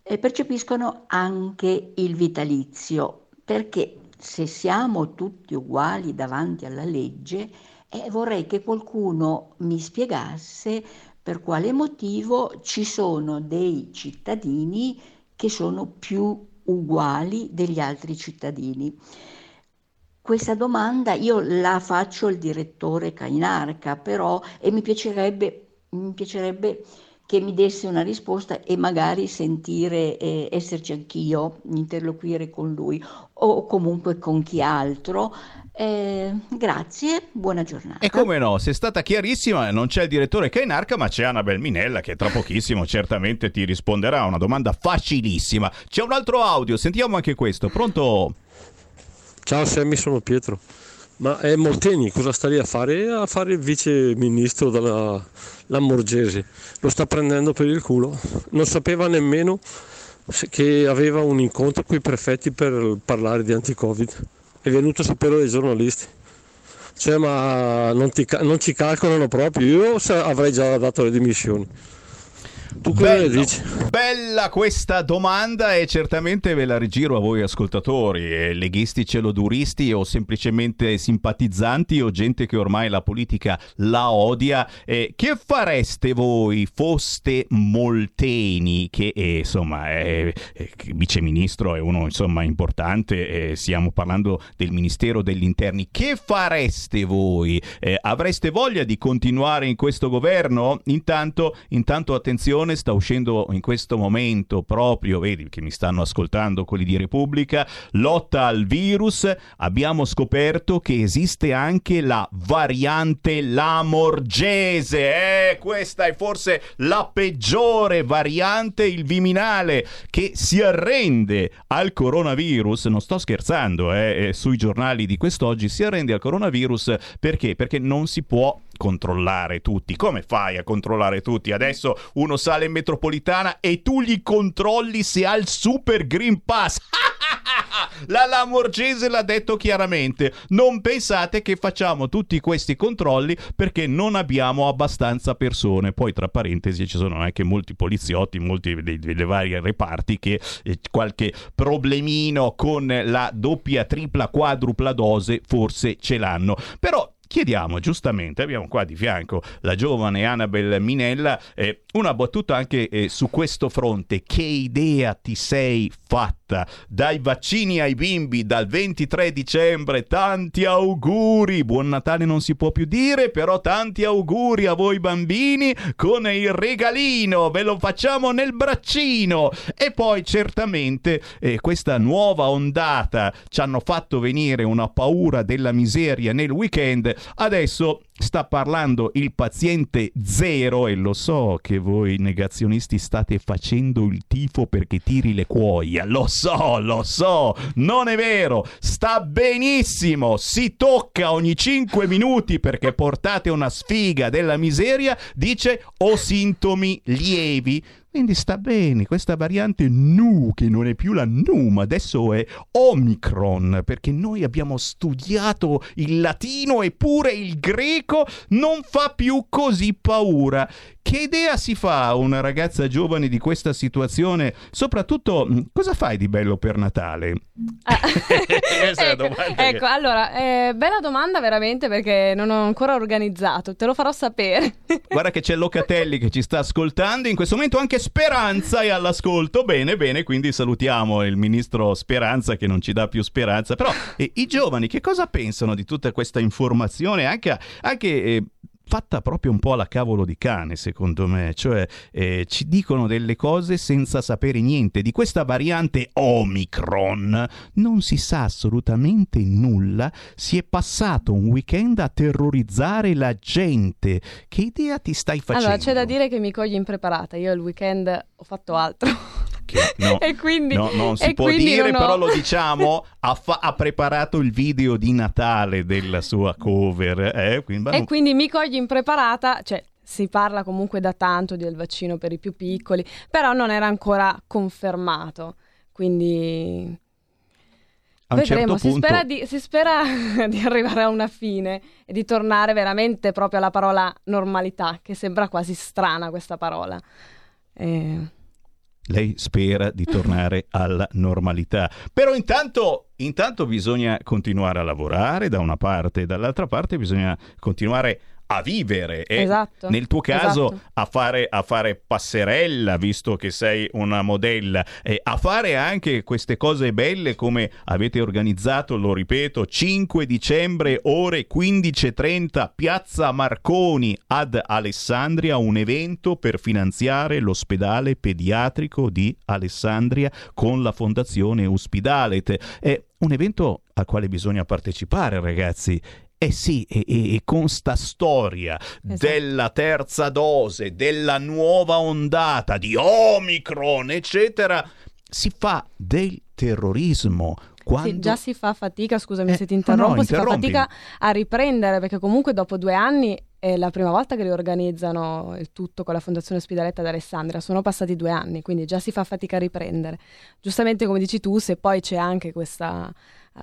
eh, percepiscono anche il vitalizio, perché se siamo tutti uguali davanti alla legge, eh, vorrei che qualcuno mi spiegasse per quale motivo ci sono dei cittadini che sono più uguali degli altri cittadini. Questa domanda io la faccio al direttore Cainarca, però e mi piacerebbe, mi piacerebbe che mi desse una risposta e magari sentire eh, esserci anch'io, interloquire con lui o comunque con chi altro. Eh, grazie, buona giornata. E come no, sei stata chiarissima, non c'è il direttore Cainarca, ma c'è Annabel Minella che tra pochissimo (laughs) certamente ti risponderà a una domanda facilissima. C'è un altro audio, sentiamo anche questo. Pronto? Ciao Sammy, sono Pietro. Ma è Molteni, cosa sta lì a fare? A fare il vice ministro della Lamorgese. Lo sta prendendo per il culo. Non sapeva nemmeno che aveva un incontro con i prefetti per parlare di anti-Covid. È venuto a sapere dai giornalisti. Cioè, ma non, ti non ci calcolano proprio. Io avrei già dato le dimissioni. Tu cosa dici? Bella questa domanda e certamente ve la rigiro a voi ascoltatori, eh, leghisti celoduristi o semplicemente simpatizzanti o gente che ormai la politica la odia. Eh, che fareste voi foste Molteni, che eh, insomma è, è viceministro, è uno insomma importante, eh, stiamo parlando del Ministero degli Interni. Che fareste voi? Eh, avreste voglia di continuare in questo governo? Intanto, intanto attenzione, sta uscendo in questo momento proprio, vedi che mi stanno ascoltando quelli di Repubblica, lotta al virus, abbiamo scoperto che esiste anche la variante lamorgese, eh, questa è forse la peggiore variante, il viminale, che si arrende al coronavirus, non sto scherzando, eh, eh, sui giornali di quest'oggi, si arrende al coronavirus perché? Perché non si può controllare tutti. Come fai a controllare tutti? Adesso uno sale in metropolitana e tu gli controlli se ha il super green pass. (laughs) La Lamorgese l'ha detto chiaramente. Non pensate che facciamo tutti questi controlli perché non abbiamo abbastanza persone. Poi, tra parentesi, ci sono anche molti poliziotti, molti dei, dei vari reparti che eh, qualche problemino con la doppia, tripla, quadrupla dose forse ce l'hanno. Però chiediamo giustamente, abbiamo qua di fianco la giovane Annabel Minella, eh, una battuta anche eh, su questo fronte. Che idea ti sei fatta? Dai vaccini ai bimbi dal 23 dicembre, tanti auguri! Buon Natale non si può più dire, però tanti auguri a voi bambini con il regalino, ve lo facciamo nel braccino. E poi certamente eh, questa nuova ondata ci hanno fatto venire una paura della miseria nel weekend. Adesso sta parlando il paziente zero e lo so che voi negazionisti state facendo il tifo perché tiri le cuoia, lo so, lo so, non è vero, sta benissimo, si tocca ogni 5 minuti perché portate una sfiga della miseria, dice ho sintomi lievi. Quindi sta bene, questa variante Nu, che non è più la Nu, ma adesso è Omicron, perché noi abbiamo studiato il latino eppure il greco non fa più così paura. Che idea si fa una ragazza giovane di questa situazione? Soprattutto, mh, cosa fai di bello per Natale? (laughs) La domanda che- Ecco, allora, eh, bella domanda veramente perché non ho ancora organizzato, te lo farò sapere. Guarda che c'è Locatelli che ci sta ascoltando, in questo momento anche Speranza è all'ascolto. Bene, bene, quindi salutiamo il ministro Speranza che non ci dà più speranza. Però eh, i giovani che cosa pensano di tutta questa informazione anche, anche eh, fatta proprio un po' alla cavolo di cane, secondo me, cioè eh, ci dicono delle cose senza sapere niente di questa variante Omicron. Non si sa assolutamente nulla, si è passato un weekend a terrorizzare la gente. Che idea ti stai facendo? Allora, c'è da dire che mi cogli impreparata. Io il weekend ho fatto altro. No, (laughs) e quindi, no, non si può dire, ho- però lo (laughs) diciamo, ha, fa- ha preparato il video di Natale della sua cover. Eh? Quindi, E quindi mi cogli impreparata, cioè si parla comunque da tanto del vaccino per i più piccoli, però non era ancora confermato. Quindi a un vedremo, certo si, punto... spera di, si spera (laughs) di arrivare a una fine e di tornare veramente proprio alla parola normalità, che sembra quasi strana questa parola. Eh, Lei spera di tornare (laughs) alla normalità. Però intanto, intanto bisogna continuare a lavorare da una parte e dall'altra parte bisogna continuare a vivere e Esatto, nel tuo caso esatto. a, fare, a fare passerella visto che sei una modella e a fare anche queste cose belle come avete organizzato lo ripeto 5 dicembre ore 15.30 piazza Marconi ad Alessandria un evento per finanziare l'ospedale pediatrico di Alessandria con la fondazione Ospidalet è un evento al quale bisogna partecipare ragazzi eh sì, e, e- e con sta storia della terza dose, della nuova ondata di Omicron, eccetera, si fa del terrorismo. Quando... Sì, già si fa fatica, scusami se ti interrompo, no, si fa fatica a riprendere perché comunque dopo due anni è la prima volta che riorganizzano il tutto con la Fondazione Ospidaletta d'Alessandria, sono passati due anni, quindi già si fa fatica a riprendere. Giustamente come dici tu, se poi c'è anche questa,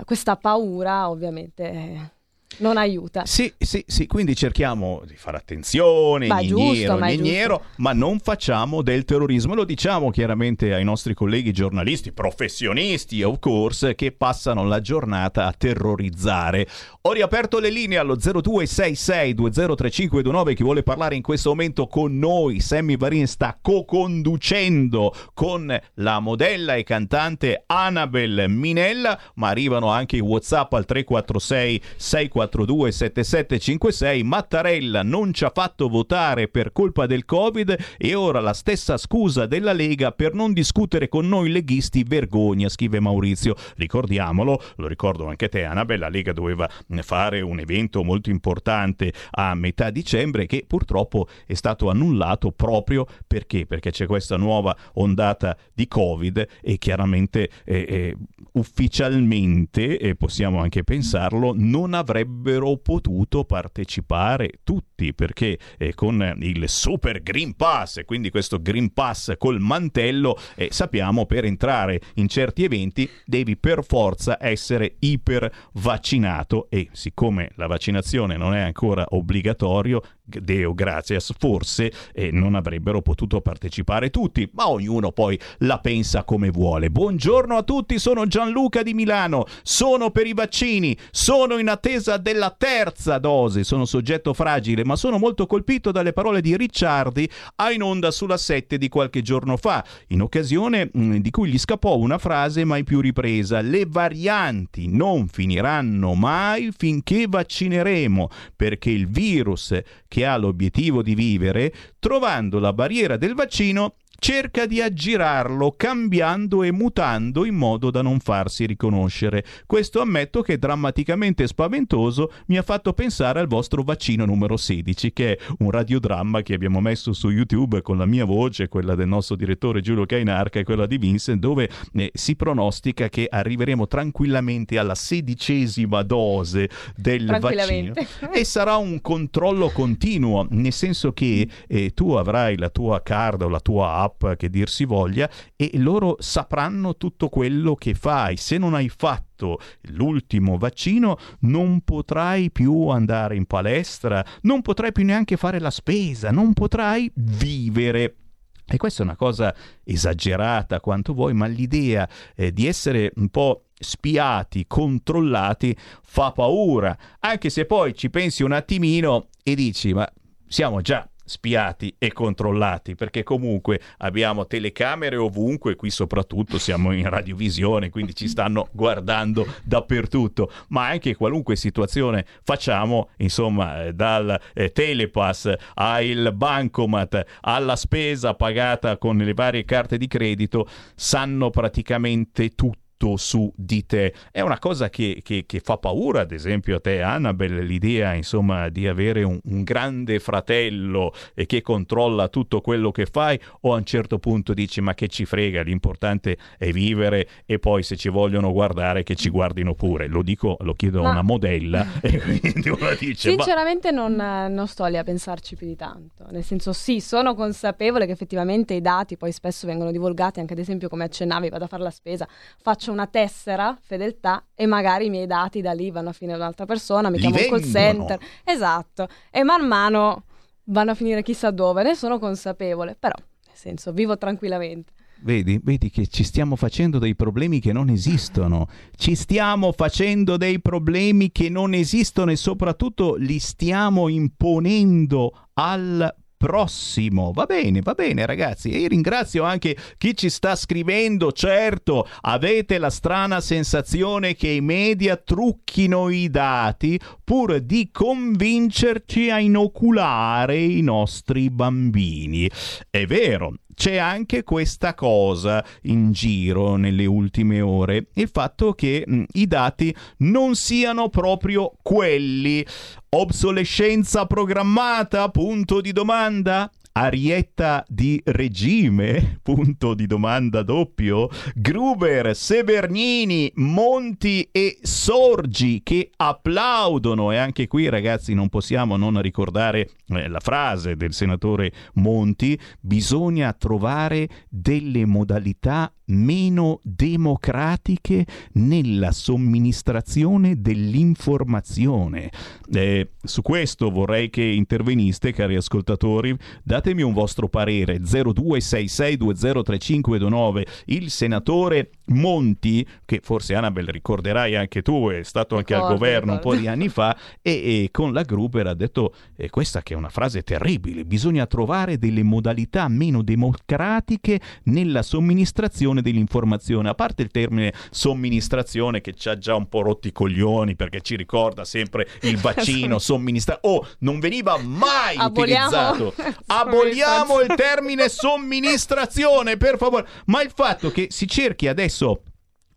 questa paura, ovviamente eh, non aiuta. Sì, sì, sì, quindi cerchiamo di fare attenzione, Ma giusto, gniniero, ma ma non facciamo del terrorismo. Lo diciamo chiaramente ai nostri colleghi giornalisti, professionisti, of course, che passano la giornata a terrorizzare. Ho riaperto le linee allo 0266203529. Chi vuole parlare in questo momento con noi, Sammy Varin sta co-conducendo con la modella e cantante Annabel Minella, ma arrivano anche i WhatsApp al 346 642 7756. Mattarella non ci ha fatto votare per colpa del Covid e ora la stessa scusa della Lega per non discutere con noi leghisti vergogna, scrive Maurizio. Ricordiamolo, lo ricordo anche te Annabel, la Lega doveva fare un evento molto importante a metà dicembre che purtroppo è stato annullato proprio perché? Perché c'è questa nuova ondata di Covid e chiaramente eh, eh, ufficialmente, e possiamo anche pensarlo, non avrebbero potuto partecipare tutti perché eh, con il Super Green Pass, e quindi questo Green Pass col mantello, eh, sappiamo per entrare in certi eventi devi per forza essere iper vaccinato e siccome la vaccinazione non è ancora obbligatorio, Deo gracias, forse eh, non avrebbero potuto partecipare tutti, ma ognuno poi la pensa come vuole. Buongiorno a tutti, sono Gianluca di Milano, sono per i vaccini, sono in attesa della terza dose. Sono soggetto fragile, ma sono molto colpito dalle parole di Ricciardi a in onda sulla 7 di qualche giorno fa, in occasione mh, di cui gli scappò una frase mai più ripresa. Le varianti non finiranno mai finché vaccineremo, perché il virus che ha l'obiettivo di vivere, trovando la barriera del vaccino, cerca di aggirarlo cambiando e mutando in modo da non farsi riconoscere. Questo ammetto che è drammaticamente spaventoso mi ha fatto pensare al vostro vaccino numero 16, che è un radiodramma che abbiamo messo su YouTube con la mia voce, quella del nostro direttore Giulio Cainarca e quella di Vincent, dove eh, si pronostica che arriveremo tranquillamente alla sedicesima dose del vaccino e sarà un controllo continuo, nel senso che eh, tu avrai la tua card o la tua app che dir si voglia e loro sapranno tutto quello che fai. Se non hai fatto l'ultimo vaccino non potrai più andare in palestra, non potrai più neanche fare la spesa, non potrai vivere. E questa è una cosa esagerata quanto vuoi, ma l'idea eh, di essere un po' spiati, controllati, fa paura, anche se poi ci pensi un attimino e dici, ma siamo già spiati e controllati perché comunque abbiamo telecamere ovunque qui soprattutto siamo in radiovisione quindi ci stanno (laughs) guardando dappertutto. Ma anche qualunque situazione facciamo insomma eh, dal eh, telepass al bancomat alla spesa pagata con le varie carte di credito sanno praticamente tutto tutto su di te. È una cosa che, che, che, fa paura, ad esempio, a te, Annabelle, l'idea insomma di avere un, un grande fratello e che controlla tutto quello che fai, o a un certo punto dici ma che ci frega, l'importante è vivere e poi se ci vogliono guardare che ci guardino pure. Lo dico, lo chiedo Ma- a una modella (laughs) e quindi una dice ma Sinceramente non, non sto lì a pensarci più di tanto, nel senso sì, sono consapevole che effettivamente i dati poi spesso vengono divulgati, anche ad esempio come accennavi, vado a fare la spesa, faccio una tessera fedeltà e magari i miei dati da lì vanno a finire un'altra persona, mi Li chiamo un call center, esatto, e man mano vanno a finire chissà dove, ne sono consapevole, però nel senso vivo tranquillamente. Vedi, vedi che ci stiamo facendo dei problemi che non esistono. Ci stiamo facendo dei problemi che non esistono e soprattutto li stiamo imponendo al prossimo. Va bene, va bene ragazzi. E ringrazio anche chi ci sta scrivendo. Certo, avete la strana sensazione che i media trucchino i dati pur di convincerci a inoculare i nostri bambini. È vero, c'è anche questa cosa in giro nelle ultime ore, il fatto che mh, i dati non siano proprio quelli. Obsolescenza programmata? Punto di domanda. Arietta di regime? (laughs) Punto di domanda doppio. Gruber, Severnini, Monti e Sorgi che applaudono e anche qui ragazzi non possiamo non ricordare eh, la frase del senatore Monti, bisogna trovare delle modalità meno democratiche nella somministrazione dell'informazione. Eh, su questo vorrei che interveniste, cari ascoltatori. Datemi un vostro parere. 0266203529. Il senatore Monti, che forse Annabel ricorderai anche tu, è stato anche al Ricordo, governo un po' ricordo. di anni fa, e, e con la Gruber ha detto eh, questa che è una frase terribile, bisogna trovare delle modalità meno democratiche nella somministrazione dell'informazione, a parte il termine somministrazione che ci ha già un po' rotti i coglioni perché ci ricorda sempre il (laughs) vaccino somministrato. Oh, non veniva mai Aboliamo- utilizzato. (laughs) Aboliamo il termine somministrazione, per favore. Ma il fatto che si cerchi adesso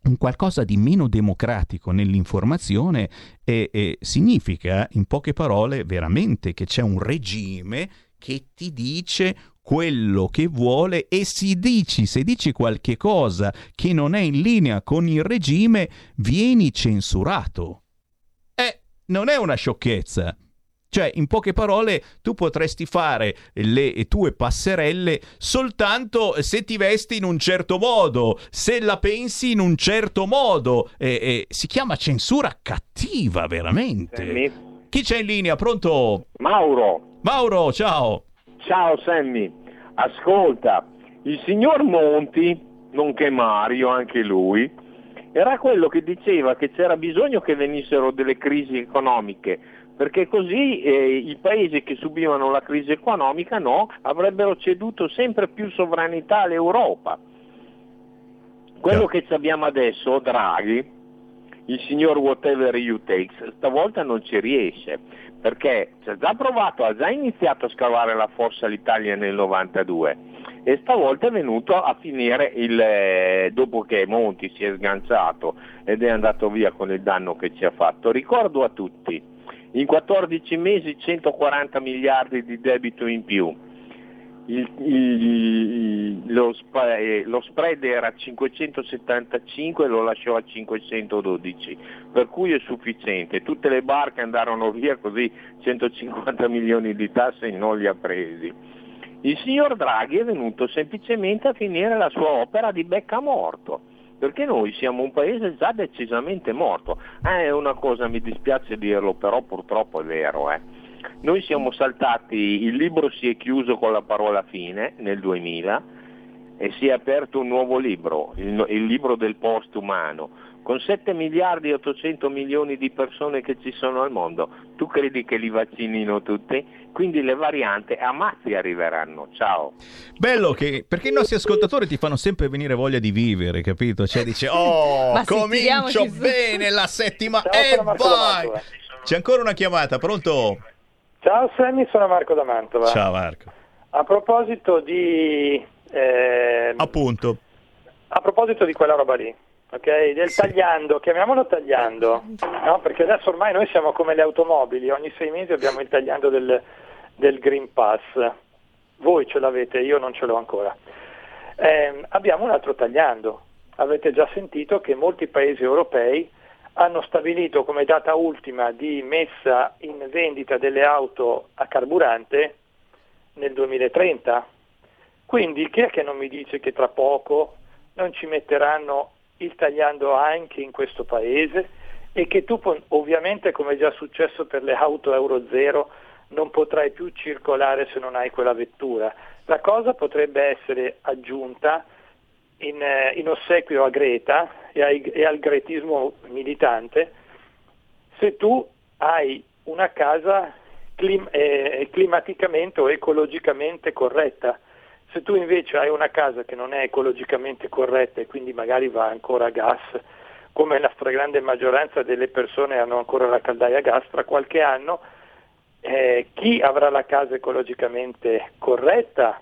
un qualcosa di meno democratico nell'informazione eh, eh, significa, in poche parole, veramente che c'è un regime che ti dice quello che vuole e si dici, se dici qualche cosa che non è in linea con il regime, vieni censurato. Eh, non è una sciocchezza. Cioè, in poche parole, tu potresti fare le tue passerelle soltanto se ti vesti in un certo modo, se la pensi in un certo modo. E- e si chiama censura cattiva, veramente. Chi c'è in linea? Pronto? Mauro. Mauro, ciao. Ciao Sammy, ascolta, il signor Monti, nonché Mario, anche lui, era quello che diceva che c'era bisogno che venissero delle crisi economiche, perché così eh, i paesi che subivano la crisi economica no, avrebbero ceduto sempre più sovranità all'Europa. Quello che abbiamo adesso, Draghi, il signor whatever you takes, stavolta non ci riesce, perché ci ha già provato, ha già iniziato a scavare la fossa l'Italia nel 92 e stavolta è venuto a finire il, eh, dopo che Monti si è sganciato ed è andato via con il danno che ci ha fatto. Ricordo a tutti, in 14 mesi 140 miliardi di debito in più, il, il- lo, spa- eh, lo spread era 575 e lo lasciò a 512, per cui è sufficiente. Tutte le barche andarono via così 150 milioni di tasse non li ha presi. Il signor Draghi è venuto semplicemente a finire la sua opera di becca morto, perché noi siamo un paese già decisamente morto. È una cosa, mi dispiace dirlo, però purtroppo è vero. eh. Noi siamo saltati, il libro si è chiuso con la parola fine nel 2000 e si è aperto un nuovo libro, il, il libro del post-umano, con 7 miliardi e 800 milioni di persone che ci sono al mondo. Tu credi che li vaccinino tutti? Quindi le varianti a mazzi arriveranno. Ciao. Bello che perché i nostri ascoltatori ti fanno sempre venire voglia di vivere, capito? Cioè dice (laughs) "Oh, comincio tiriamoci su." bene la settimana Ciao, e vai". C'è ancora una chiamata, pronto? Ciao Sammy, sono Marco da Mantova. Ciao Marco. A proposito di eh, Appunto. a proposito di quella roba lì, ok? Del tagliando, chiamiamolo tagliando, no? Perché adesso ormai noi siamo come le automobili, ogni sei mesi abbiamo il tagliando del, del Green Pass. Voi ce l'avete, io non ce l'ho ancora. Ehm, abbiamo un altro tagliando. Avete già sentito che molti paesi europei hanno stabilito come data ultima di messa in vendita delle auto a carburante nel 2030. Quindi chi è che non mi dice che tra poco non ci metteranno il tagliando anche in questo paese e che tu ovviamente come è già successo per le auto Euro 0 non potrai più circolare se non hai quella vettura. La cosa potrebbe essere aggiunta in, eh, in ossequio a Greta e, ai- e al gretismo militante se tu hai una casa clim- eh, climaticamente o ecologicamente corretta. Se tu invece hai una casa che non è ecologicamente corretta e quindi magari va ancora a gas, come la stragrande maggioranza delle persone hanno ancora la caldaia a gas, tra qualche anno eh, chi avrà la casa ecologicamente corretta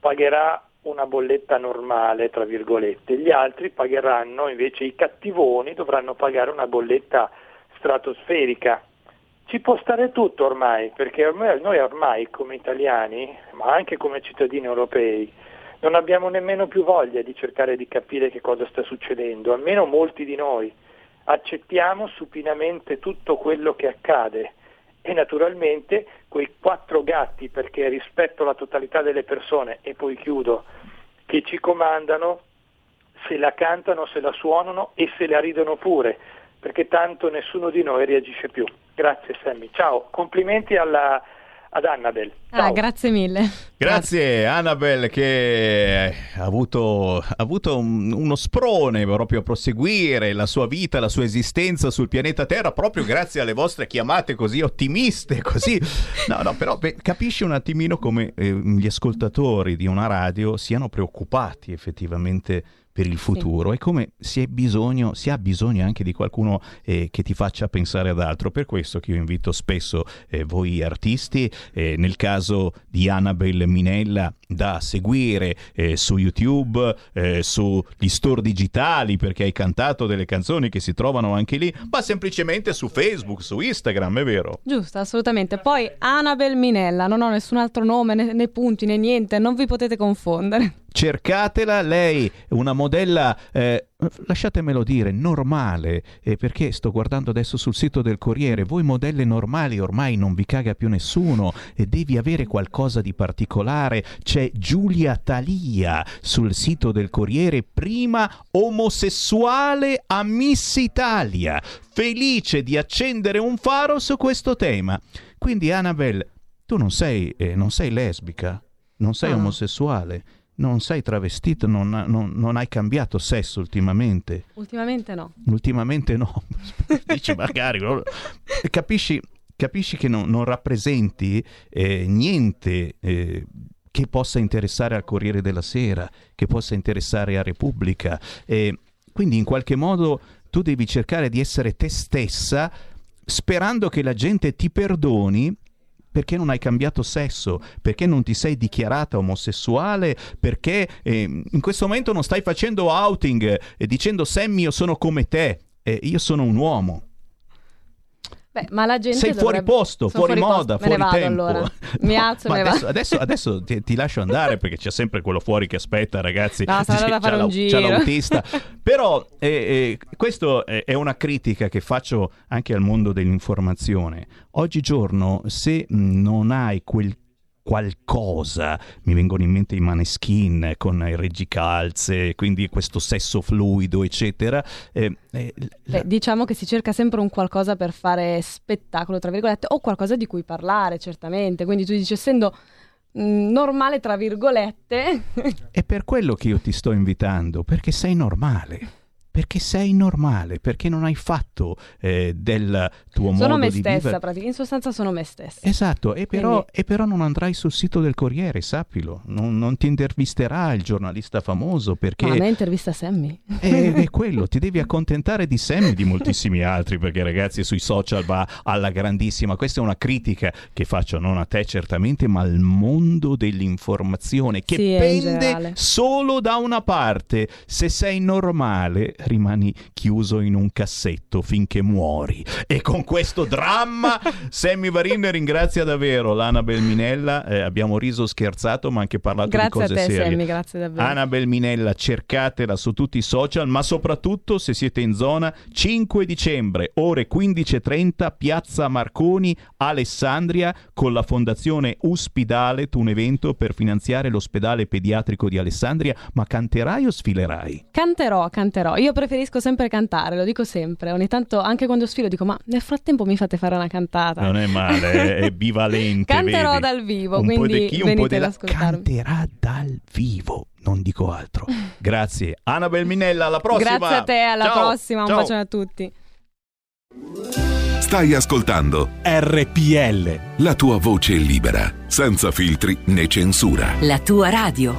pagherà una bolletta normale, tra virgolette, gli altri pagheranno, invece i cattivoni dovranno pagare una bolletta stratosferica. Ci può stare tutto ormai, perché ormai- noi ormai come italiani, ma anche come cittadini europei, non abbiamo nemmeno più voglia di cercare di capire che cosa sta succedendo, almeno molti di noi. Accettiamo supinamente tutto quello che accade e naturalmente quei quattro gatti, perché rispetto alla totalità delle persone, e poi chiudo, che ci comandano, se la cantano, se la suonano e se la ridono pure, perché tanto nessuno di noi reagisce più. Grazie Sammy, ciao, complimenti alla- ad Annabel. Ah, grazie mille. Grazie Annabel che ha avuto, ha avuto un- uno sprone proprio a proseguire la sua vita, la sua esistenza sul pianeta Terra proprio grazie alle vostre chiamate così ottimiste, così... No, no, però beh, capisci un attimino come eh, gli ascoltatori di una radio siano preoccupati effettivamente per il futuro e come si, è bisogno, si ha bisogno anche di qualcuno eh, che ti faccia pensare ad altro. Per questo che io invito spesso eh, voi artisti, eh, nel caso di Annabel Minella, da seguire eh, su YouTube, eh, sugli store digitali, perché hai cantato delle canzoni che si trovano anche lì, ma semplicemente su Facebook, su Instagram, è vero? Giusto, assolutamente. Poi Annabel Minella, non ho nessun altro nome, né, né punti, né niente, non vi potete confondere. Cercatela, lei è una modella, eh, lasciatemelo dire, normale, eh, perché sto guardando adesso sul sito del Corriere, voi modelle normali ormai non vi caga più nessuno e devi avere qualcosa di particolare, c'è Giulia Talia sul sito del Corriere, prima omosessuale a Miss Italia, felice di accendere un faro su questo tema. Quindi Annabel, tu non sei, eh, non sei lesbica, non sei Ah. omosessuale, non sei travestito, non, non- non hai cambiato sesso ultimamente. Ultimamente no. Ultimamente no, (laughs) dici magari, capisci, capisci che non, non rappresenti eh, niente eh, che possa interessare al Corriere della Sera, che possa interessare a Repubblica. E quindi in qualche modo tu devi cercare di essere te stessa sperando che la gente ti perdoni perché non hai cambiato sesso, perché non ti sei dichiarata omosessuale, perché eh, in questo momento non stai facendo outing e dicendo Sammy io sono come te, e io sono un uomo. Beh, ma la gente Sei fuori dovrebbe- posto, sono fuori, posto. moda, Me ne fuori vado tempo. allora. Mi alzo Ma me adesso, adesso, adesso ti, ti lascio andare perché c'è sempre quello fuori che aspetta, ragazzi. (laughs) No, sono andata a fare C'ha un giro. c'ha l'autista. (laughs) Però eh, eh, questo è, una critica che faccio anche al mondo dell'informazione. Oggigiorno, se non hai quel qualcosa, mi vengono in mente i maneskin con i reggicalze, quindi questo sesso fluido, eccetera. eh, eh, Beh, diciamo che si cerca sempre un qualcosa per fare spettacolo, tra virgolette, o qualcosa di cui parlare, certamente. Quindi tu dici, essendo mh, normale, tra virgolette, È per quello che io ti sto invitando, perché sei normale. Perché sei normale, perché non hai fatto eh, del tuo sono modo me di stessa, vivere. praticamente. in sostanza sono me stessa. Esatto, e però, Quindi- e però non andrai sul sito del Corriere, sappilo. Non, non ti intervisterà il giornalista famoso perché No, a me intervista Sammy. è, è (laughs) quello, ti devi accontentare di Sammy e di moltissimi altri, perché ragazzi sui social va alla grandissima. Questa è una critica che faccio non a te certamente, ma al mondo dell'informazione che Sì, pende solo da una parte. Se sei normale, rimani chiuso in un cassetto finché muori. E con questo dramma, (laughs) Sammy Varin ringrazia davvero l'Anabel Minella. Eh, abbiamo riso, scherzato, ma anche parlato di Grazie a cose te, serie. Sammy, grazie davvero. Annabel Minella, cercatela su tutti i social, ma soprattutto se siete in zona 5 dicembre, ore 15.30, Piazza Marconi, Alessandria, con la Fondazione Uspidale, un evento per finanziare l'ospedale pediatrico di Alessandria, ma canterai o sfilerai? Canterò, canterò. Io preferisco sempre cantare, lo dico sempre. Ogni tanto, anche quando sfilo, dico: Ma nel frattempo mi fate fare una cantata. Non è male, è, è bivalente. Canterò vedi? dal vivo, un po' quindi di chi, un po' di là. ascoltarmi. Canterà dal vivo, non dico altro. (laughs) Grazie. Annabel Minella, alla prossima. Grazie a te, alla Ciao. prossima. Un Ciao. bacione a tutti. Stai ascoltando RPL. la tua voce libera, senza filtri né censura. La tua radio.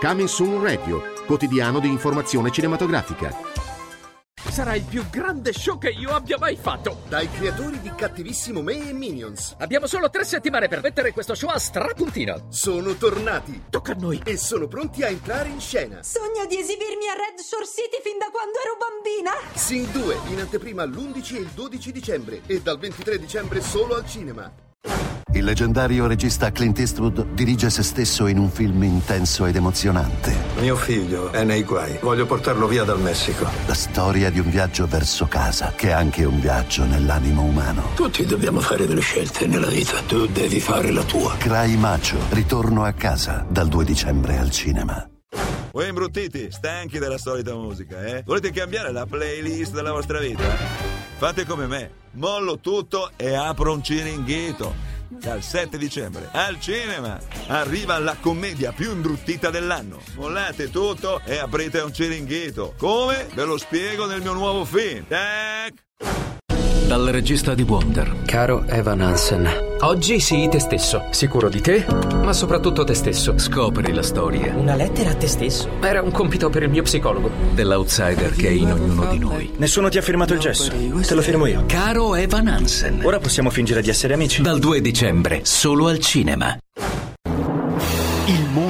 Coming Soon Radio, quotidiano di informazione cinematografica. Sarà il più grande show che io abbia mai fatto. Dai creatori di Cattivissimo Me e Minions. Abbiamo solo tre settimane per mettere questo show a strapuntino. Sono tornati. Tocca a noi. E sono pronti a entrare in scena. Sogno di esibirmi a Red Shore City fin da quando ero bambina. Sing 2 in anteprima l'11 e il 12 dicembre e dal 23 dicembre solo al cinema. Il leggendario regista Clint Eastwood dirige se stesso in un film intenso ed emozionante. Mio figlio è nei guai. Voglio portarlo via dal Messico. La storia di un viaggio verso casa, che è anche un viaggio nell'animo umano. Tutti dobbiamo fare delle scelte nella vita. Tu devi fare la tua. Cry Macho, ritorno a casa, dal 2 dicembre al cinema. Voi imbruttiti, stanchi della solita musica, eh? Volete cambiare la playlist della vostra vita? Fate come me, mollo tutto e apro un ciringhito. Dal 7 dicembre al cinema arriva la commedia più imbruttita dell'anno. Mollate tutto e aprite un ciringhito. Come? Ve lo spiego nel mio nuovo film. Tac! Dal regista di Wonder. Caro Evan Hansen, oggi sii te stesso, sicuro di te, ma soprattutto te stesso. Scopri la storia Una lettera a te stesso? Era un compito per il mio psicologo. dell'outsider che è in ognuno di noi. Nessuno ti ha firmato il gesso. Te lo firmo io. Caro Evan Hansen. Ora possiamo fingere di essere amici. Dal 2 dicembre, solo al cinema.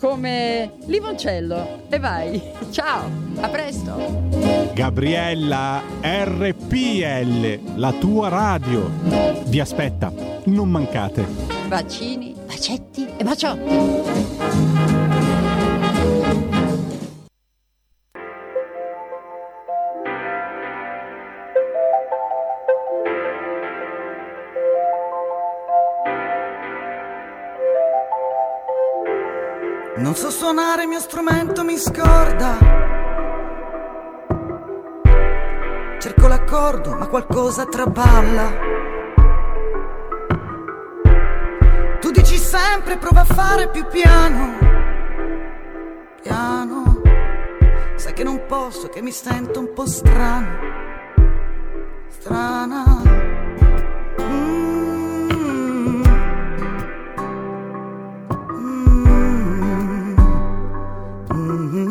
come limoncello. E vai. (laughs) Ciao, a presto. Gabriella RPL, la tua radio. Vi aspetta, non mancate. Bacini, bacetti e baciotti. Non so suonare il mio strumento, mi scorda. Cerco l'accordo, ma qualcosa traballa. Tu dici sempre prova a fare più piano. Piano. Sai che non posso, che mi sento un po' strano. Strana. Non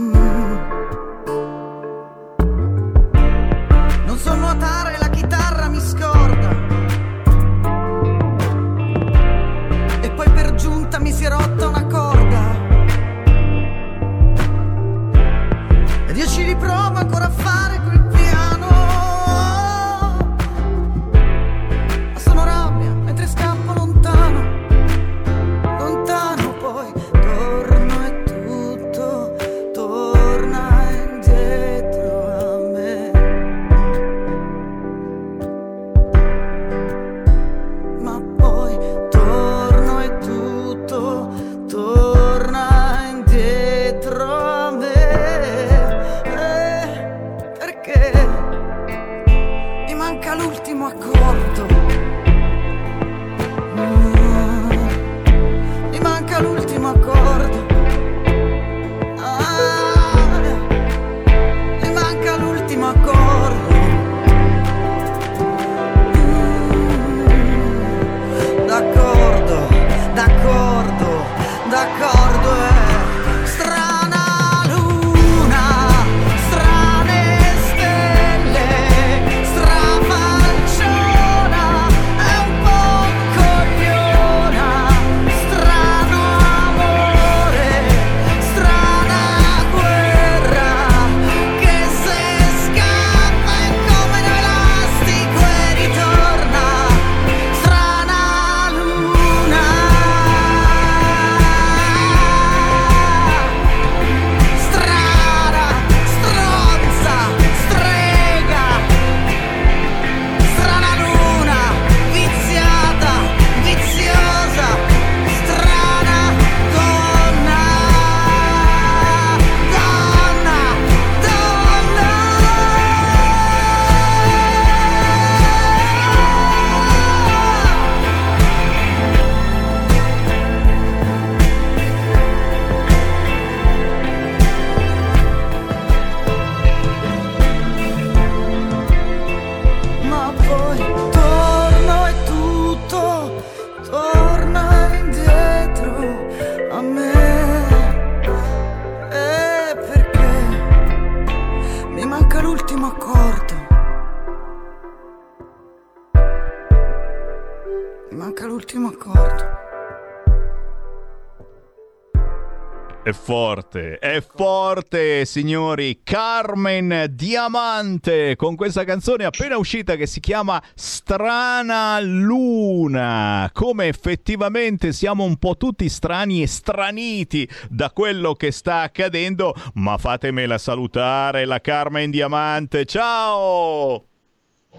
forte, è forte, signori. Carmen Diamante con questa canzone appena uscita che si chiama Strana Luna. Come effettivamente siamo un po' tutti strani e straniti da quello che sta accadendo, ma fatemela salutare la Carmen Diamante. Ciao!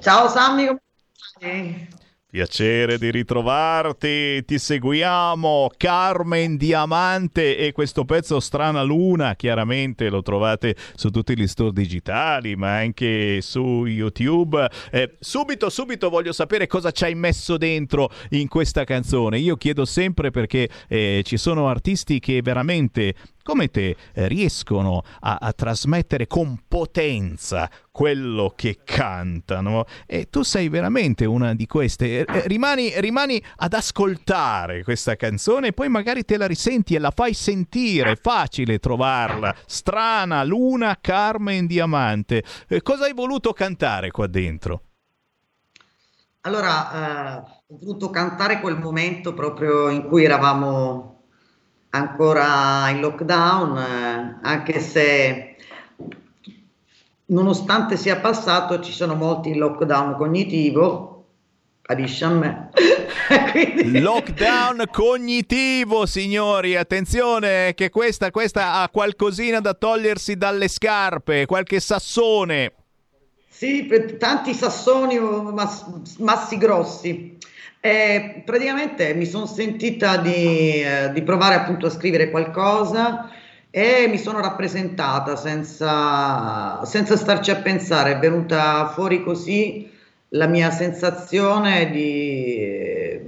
Ciao Sammy? Piacere di ritrovarti, ti seguiamo, Carmen Diamante e questo pezzo Strana Luna, chiaramente lo trovate su tutti gli store digitali, ma anche su YouTube. Eh, subito, subito voglio sapere cosa ci hai messo dentro in questa canzone. Io chiedo sempre perché eh, ci sono artisti che veramente come te eh, riescono a, a trasmettere con potenza quello che cantano e tu sei veramente una di queste. Rimani, rimani ad ascoltare questa canzone e poi magari te la risenti e la fai sentire. È facile trovarla. Strana, Luna, Carmen Diamante. Eh, cosa hai voluto cantare qua dentro? Allora, eh, ho voluto cantare quel momento proprio in cui eravamo ancora in lockdown, eh, anche se nonostante sia passato ci sono molti in lockdown cognitivo, capisci a me? (laughs) Lockdown cognitivo, signori, attenzione che questa, questa ha qualcosina da togliersi dalle scarpe, qualche sassone. Sì, tanti sassoni o mass- massi grossi. E praticamente mi sono sentita di, eh, di provare appunto a scrivere qualcosa e mi sono rappresentata senza, senza starci a pensare, è venuta fuori così la mia sensazione di,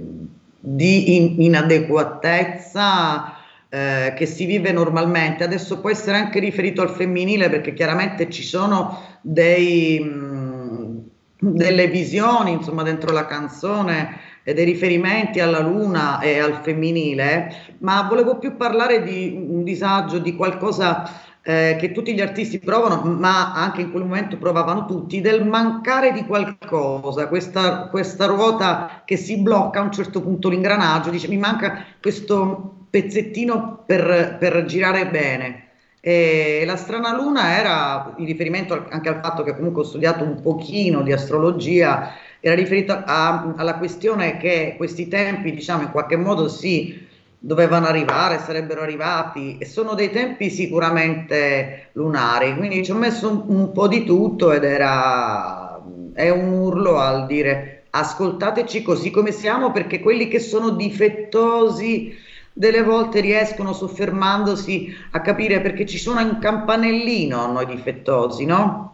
di in- inadeguatezza eh, che si vive normalmente. Adesso può essere anche riferito al femminile perché chiaramente ci sono dei, mh, delle visioni insomma dentro la canzone e dei riferimenti alla luna e al femminile, ma volevo più parlare di un disagio, di qualcosa eh, che tutti gli artisti provano, ma anche in quel momento provavano tutti, del mancare di qualcosa, questa, questa ruota che si blocca a un certo punto l'ingranaggio, dice mi manca questo pezzettino per, per girare bene. E la strana luna era in riferimento anche al fatto che comunque ho studiato un pochino di astrologia, era riferito a, alla questione che questi tempi, diciamo, in qualche modo si dovevano arrivare, sarebbero arrivati e sono dei tempi sicuramente lunari, quindi ci ho messo un, un po' di tutto ed era è un urlo al dire ascoltateci così come siamo perché quelli che sono difettosi delle volte riescono soffermandosi a capire perché ci sono un campanellino noi difettosi, no?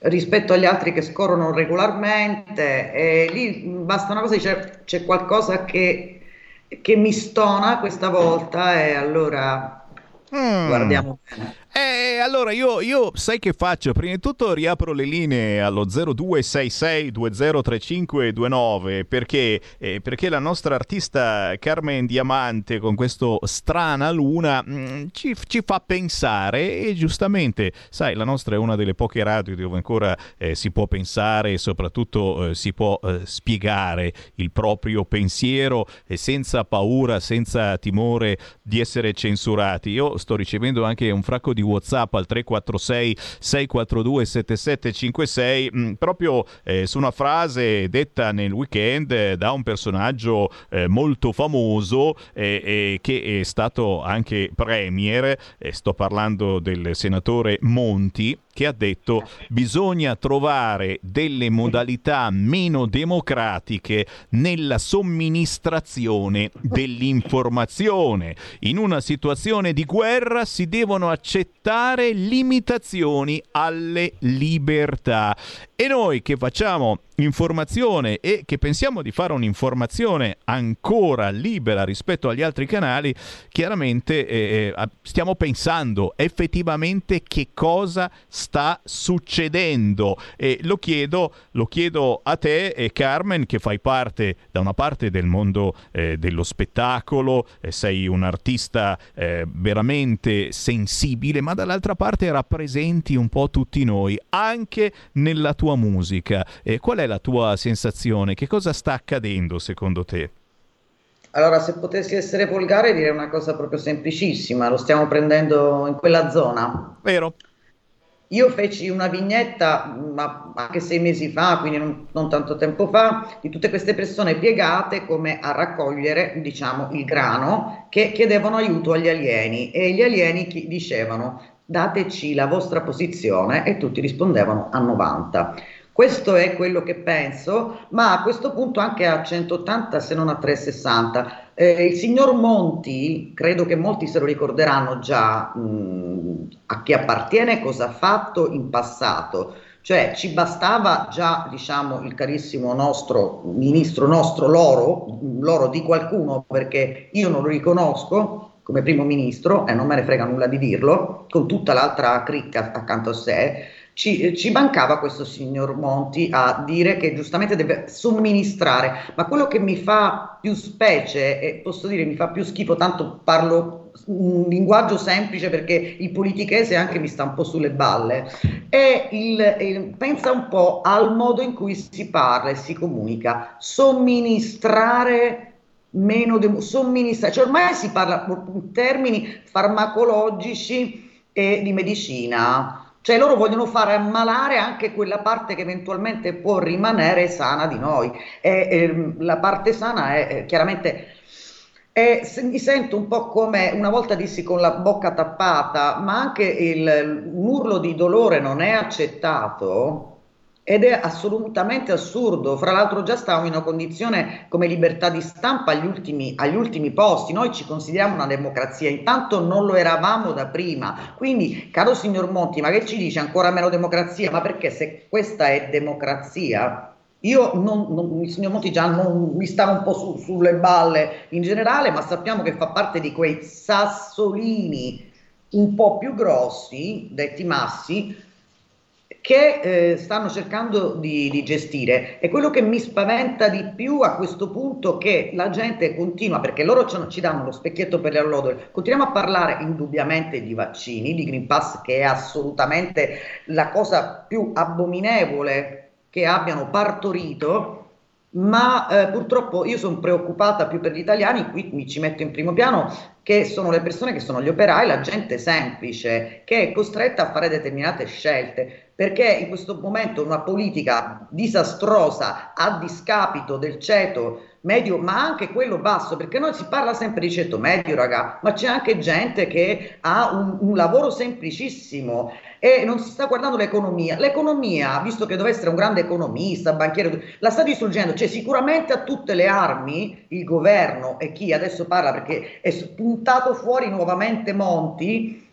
Rispetto agli altri che scorrono regolarmente e lì basta una cosa, c'è, c'è qualcosa che, che mi stona questa volta e allora Mm. guardiamo bene. Eh, allora io, io sai che faccio? Prima di tutto riapro le linee allo 0266203529 perché, eh, perché la nostra artista Carmen Diamante con questo strana luna mh, ci, ci fa pensare e giustamente, sai, la nostra è una delle poche radio dove ancora eh, si può pensare e soprattutto eh, si può eh, spiegare il proprio pensiero senza paura, senza timore di essere censurati. Io sto ricevendo anche un fracco di WhatsApp al 346 642 7756 mh, proprio eh, su una frase detta nel weekend eh, da un personaggio eh, molto famoso eh, che è stato anche premier, sto parlando del senatore Monti che ha detto bisogna trovare delle modalità meno democratiche nella somministrazione dell'informazione. In una situazione di guerra si devono accettare limitazioni alle libertà. E noi che facciamo informazione e che pensiamo di fare un'informazione ancora libera rispetto agli altri canali, chiaramente eh, eh, stiamo pensando effettivamente che cosa sta succedendo. E lo chiedo, lo chiedo a te, eh, Carmen, che fai parte da una parte del mondo eh, dello spettacolo, eh, sei un artista eh, veramente sensibile, ma dall'altra parte rappresenti un po' tutti noi, anche nella tua musica. Qual è la tua sensazione? Che cosa sta accadendo secondo te? Allora, se potessi essere volgare, direi una cosa proprio semplicissima, lo stiamo prendendo in quella zona. Vero. Io feci una vignetta, ma anche sei mesi fa, quindi non, non tanto tempo fa, di tutte queste persone piegate come a raccogliere, diciamo, il grano che chiedevano aiuto agli alieni e gli alieni chi- dicevano dateci la vostra posizione e tutti rispondevano a 90. Questo è quello che penso, ma a questo punto anche a 180 se non a 360. Eh, il signor Monti, credo che molti se lo ricorderanno già mh, a chi appartiene, cosa ha fatto in passato. Cioè ci bastava già, diciamo, il carissimo nostro ministro, nostro loro, loro di qualcuno, perché io non lo riconosco come primo ministro e non me ne frega nulla di dirlo, con tutta l'altra cricca accanto a sé, ci, ci mancava questo signor Monti a dire che giustamente deve somministrare, ma quello che mi fa più specie e posso dire mi fa più schifo, tanto parlo un linguaggio semplice perché il politichese anche mi sta un po' sulle balle, è il, il- pensa un po' al modo in cui si parla e si comunica, somministrare meno de- somministrare, cioè ormai si parla in termini farmacologici e di medicina. Cioè loro vogliono fare ammalare anche quella parte che eventualmente può rimanere sana di noi. E, ehm, la parte sana è, è chiaramente e mi sento un po' come una volta dissi con la bocca tappata, ma anche il, un urlo di dolore non è accettato ed è assolutamente assurdo. Fra l'altro già stiamo in una condizione come libertà di stampa agli ultimi, agli ultimi posti. Noi ci consideriamo una democrazia, intanto non lo eravamo da prima. Quindi, caro signor Monti, ma che ci dice ancora meno democrazia? Ma perché se questa è democrazia, io non, non- il signor Monti già non mi stava un po' su- sulle balle in generale, ma sappiamo che fa parte di quei sassolini un po' più grossi, detti massi, che eh, stanno cercando di, di gestire. E quello che mi spaventa di più a questo punto è che la gente continua, perché loro ci, danno lo specchietto per le allodole, continuiamo a parlare indubbiamente di vaccini, di Green Pass, che è assolutamente la cosa più abominevole che abbiano partorito. Ma eh, purtroppo io sono preoccupata più per gli italiani, qui mi ci metto in primo piano, che sono le persone che sono gli operai, la gente semplice, che è costretta a fare determinate scelte, perché in questo momento una politica disastrosa a discapito del ceto medio, ma anche quello basso, perché noi si parla sempre di ceto medio, raga, ma c'è anche gente che ha un, un lavoro semplicissimo e non si sta guardando l'economia. L'economia, visto che deve essere un grande economista, banchiere, la sta distruggendo, cioè sicuramente a tutte le armi il governo e chi adesso parla perché è spuntato fuori nuovamente Monti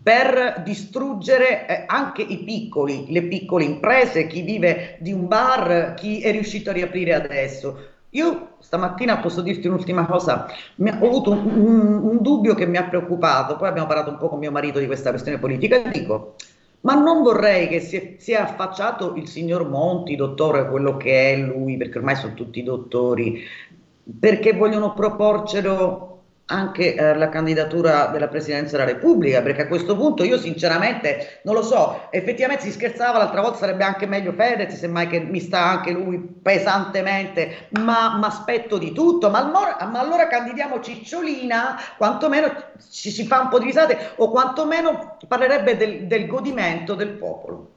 per distruggere eh, anche i piccoli, le piccole imprese, chi vive di un bar, chi è riuscito a riaprire adesso. Io stamattina posso dirti un'ultima cosa, ho avuto un, un- un dubbio che mi ha preoccupato, poi abbiamo parlato un po' con mio marito di questa questione politica. E dico, ma non vorrei che si sia affacciato il signor Monti, dottore, quello che è lui, perché ormai sono tutti dottori, perché vogliono proporcelo anche eh, la candidatura della Presidenza della Repubblica, perché a questo punto io sinceramente non lo so, effettivamente si scherzava, l'altra volta sarebbe anche meglio Fedez, semmai che mi sta anche lui pesantemente, ma mi aspetto di tutto, ma allora, ma allora candidiamo Cicciolina, quantomeno ci si fa un po' di risate, o quantomeno parlerebbe del, del godimento del popolo.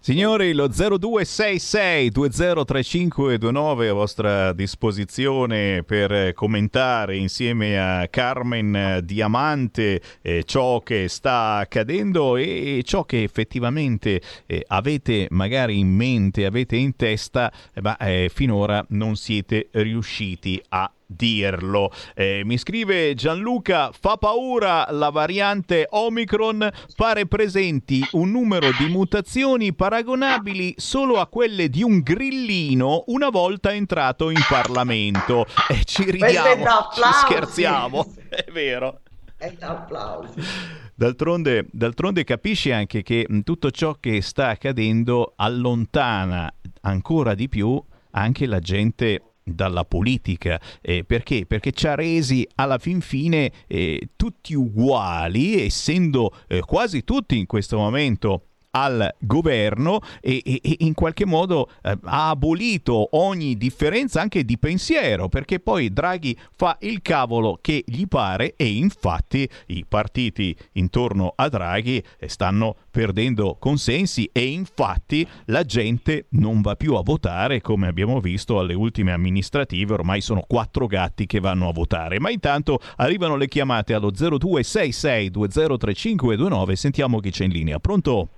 Signori, lo 0266 203529 a vostra disposizione per commentare insieme a Carmen eh, Diamante eh, ciò che sta accadendo e ciò che effettivamente eh, avete magari in mente, avete in testa, eh, ma eh, finora non siete riusciti a dirlo. Eh, mi scrive Gianluca, fa paura la variante Omicron, pare presenti un numero di mutazioni paragonabili solo a quelle di un grillino una volta entrato in Parlamento. E ci ridiamo, ci scherziamo, è vero. È da applausi. D'altronde, d'altronde capisci anche che tutto ciò che sta accadendo allontana ancora di più anche la gente dalla politica. Eh, perché? Perché ci ha resi alla fin fine eh, tutti uguali, essendo eh, quasi tutti in questo momento al governo e, e- e in qualche modo eh, ha abolito ogni differenza anche di pensiero perché poi Draghi fa il cavolo che gli pare e infatti i partiti intorno a Draghi eh, stanno perdendo consensi e infatti la gente non va più a votare come abbiamo visto alle ultime amministrative ormai sono quattro gatti che vanno a votare ma intanto arrivano le chiamate allo 0266 203529 sentiamo chi c'è in linea pronto?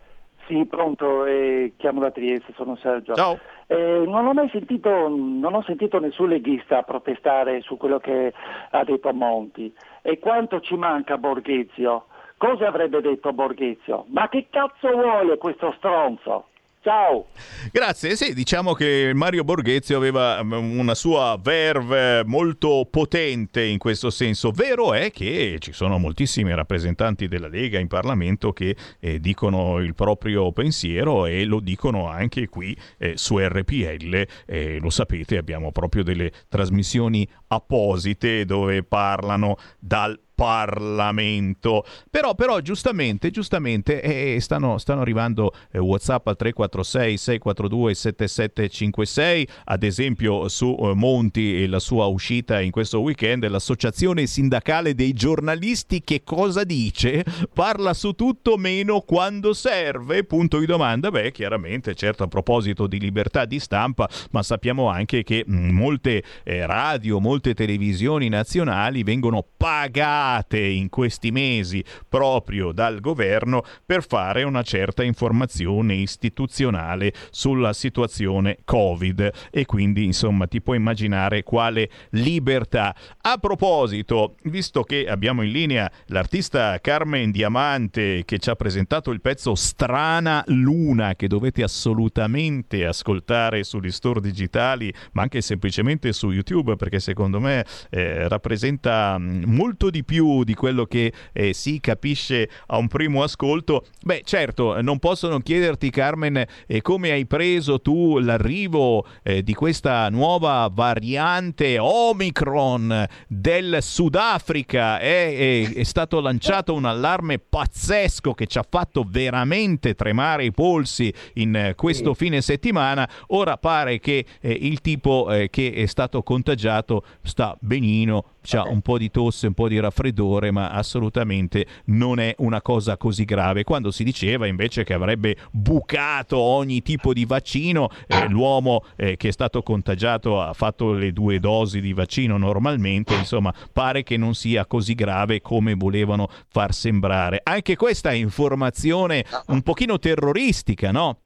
Sì, pronto, eh, chiamo da Trieste, sono Sergio. Ciao. Eh, non ho mai sentito, non ho sentito nessun leghista protestare su quello che ha detto Monti. E quanto ci manca Borghezio? Cosa avrebbe detto Borghezio? Ma che cazzo vuole questo stronzo? Ciao. Grazie, sì, diciamo che Mario Borghezio aveva mm, una sua verve molto potente in questo senso. Vero è che ci sono moltissimi rappresentanti della Lega in Parlamento che eh, dicono il proprio pensiero e lo dicono anche qui eh, su RPL. Eh, lo sapete, abbiamo proprio delle trasmissioni apposite dove parlano dal Parlamento. Però, però giustamente, giustamente eh, stanno, stanno, arrivando eh, WhatsApp al 346 642 7756, ad esempio su eh, Monti e la sua uscita in questo weekend, l'associazione sindacale dei giornalisti che cosa dice? Parla su tutto meno quando serve? Punto di domanda. Beh, chiaramente, certo a proposito di libertà di stampa, ma sappiamo anche che mh, molte eh, radio, molte televisioni nazionali vengono pagate in questi mesi proprio dal governo per fare una certa informazione istituzionale sulla situazione Covid e quindi insomma ti puoi immaginare quale libertà. A proposito, visto che abbiamo in linea l'artista Carmen Diamante che ci ha presentato il pezzo Strana Luna che dovete assolutamente ascoltare sugli store digitali ma anche semplicemente su YouTube perché secondo me eh, rappresenta mm, molto di più più di quello che eh, si capisce a un primo ascolto. Beh, certo, non possono chiederti, Carmen, eh, come hai preso tu l'arrivo eh, di questa nuova variante Omicron del Sudafrica. È, è stato lanciato un allarme pazzesco che ci ha fatto veramente tremare i polsi in eh, questo fine settimana. Ora pare che eh, il tipo eh, che è stato contagiato sta benino ha un po' di tosse, un po' di raffreddore, ma assolutamente non è una cosa così grave. Quando si diceva invece che avrebbe bucato ogni tipo di vaccino, eh, l'uomo eh, che è stato contagiato ha fatto le due dosi di vaccino normalmente, insomma, pare che non sia così grave come volevano far sembrare. Anche questa è informazione un pochino terroristica, no?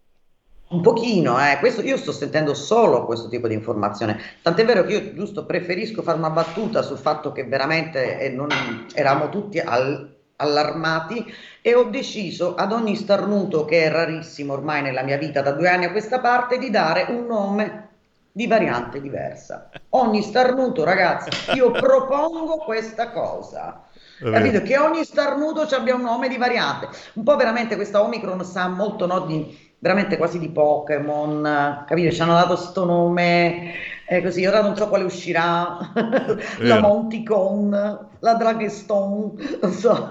Un pochino, eh. questo, io sto sentendo solo questo tipo di informazione, tant'è vero che io giusto preferisco fare una battuta sul fatto che veramente eh, non, eravamo tutti al, allarmati e ho deciso ad ogni starnuto, che è rarissimo ormai nella mia vita da due anni a questa parte, di dare un nome di variante diversa. Ogni starnuto, ragazzi, io propongo questa cosa. Capito? Che ogni starnuto abbia un nome di variante. Un po' veramente questa Omicron sa molto no, di veramente quasi di Pokémon, capito? Ci hanno dato sto nome, eh, così, ora non so quale uscirà, (laughs) la Monticon, la Dragstone, non so.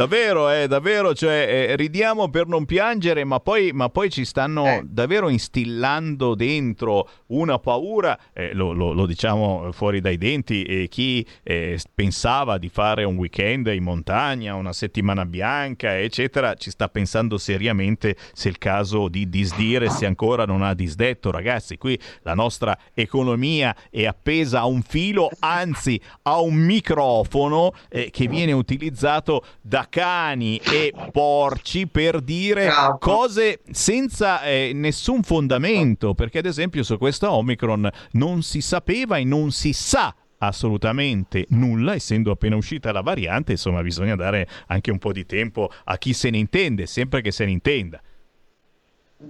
Davvero, eh, davvero, cioè, eh, ridiamo per non piangere, ma poi, ma poi ci stanno eh. davvero instillando dentro una paura, eh, lo, lo, lo, diciamo fuori dai denti, chi eh, pensava di fare un weekend in montagna, una settimana bianca, eccetera, ci sta pensando seriamente se è il caso di disdire, se ancora non ha disdetto. Ragazzi, qui la nostra economia è appesa a un filo, anzi a un microfono eh, che viene utilizzato da cani e porci per dire cose senza eh, nessun fondamento, perché ad esempio su questa Omicron non si sapeva e non si sa assolutamente nulla, essendo appena uscita la variante, insomma bisogna dare anche un po' di tempo a chi se ne intende, sempre che se ne intenda.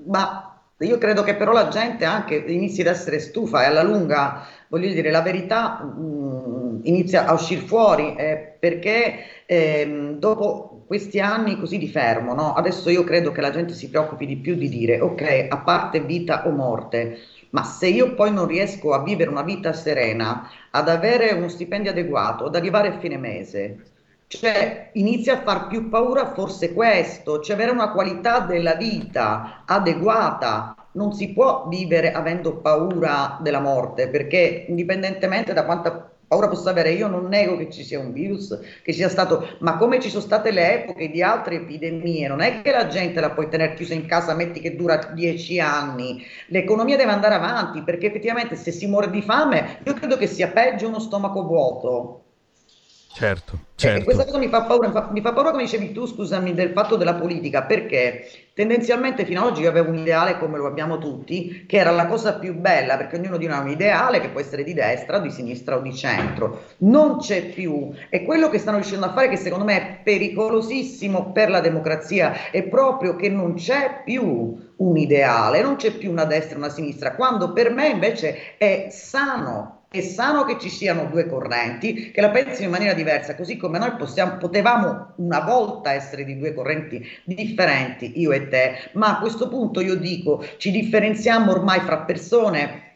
Ma io credo che però la gente anche inizi ad essere stufa e alla lunga, voglio dire, la verità mh, mm, inizia a uscire fuori eh, perché eh, dopo questi anni così di fermo, no? adesso io credo che la gente si preoccupi di più di dire ok, a parte vita o morte, ma se io poi non riesco a vivere una vita serena, ad avere uno stipendio adeguato, ad arrivare a fine mese, cioè, inizia a far più paura forse questo, cioè avere una qualità della vita adeguata. Non si può vivere avendo paura della morte, perché indipendentemente da quanta paura possa avere, io non nego che ci sia un virus, che sia stato, ma come ci sono state le epoche di altre epidemie, non è che la gente la puoi tenere chiusa in casa, metti che dura dieci anni, l'economia deve andare avanti, perché effettivamente se si muore di fame, io credo che sia peggio uno stomaco vuoto Certo, E certo. questa cosa mi fa paura, mi fa, mi fa paura come dicevi tu, scusami, del fatto della politica, perché tendenzialmente fino ad oggi io avevo un ideale come lo abbiamo tutti, che era la cosa più bella, perché ognuno di noi ha un ideale che può essere di destra, di sinistra o di centro. Non c'è più. E quello che stanno riuscendo a fare, che secondo me è pericolosissimo per la democrazia, è proprio che non c'è più un ideale, non c'è più una destra e una sinistra, quando per me invece è sano. È sano che ci siano due correnti che la pensino in maniera diversa, così come noi possiamo, potevamo una volta essere di due correnti differenti, io e te, ma a questo punto io dico ci differenziamo ormai fra persone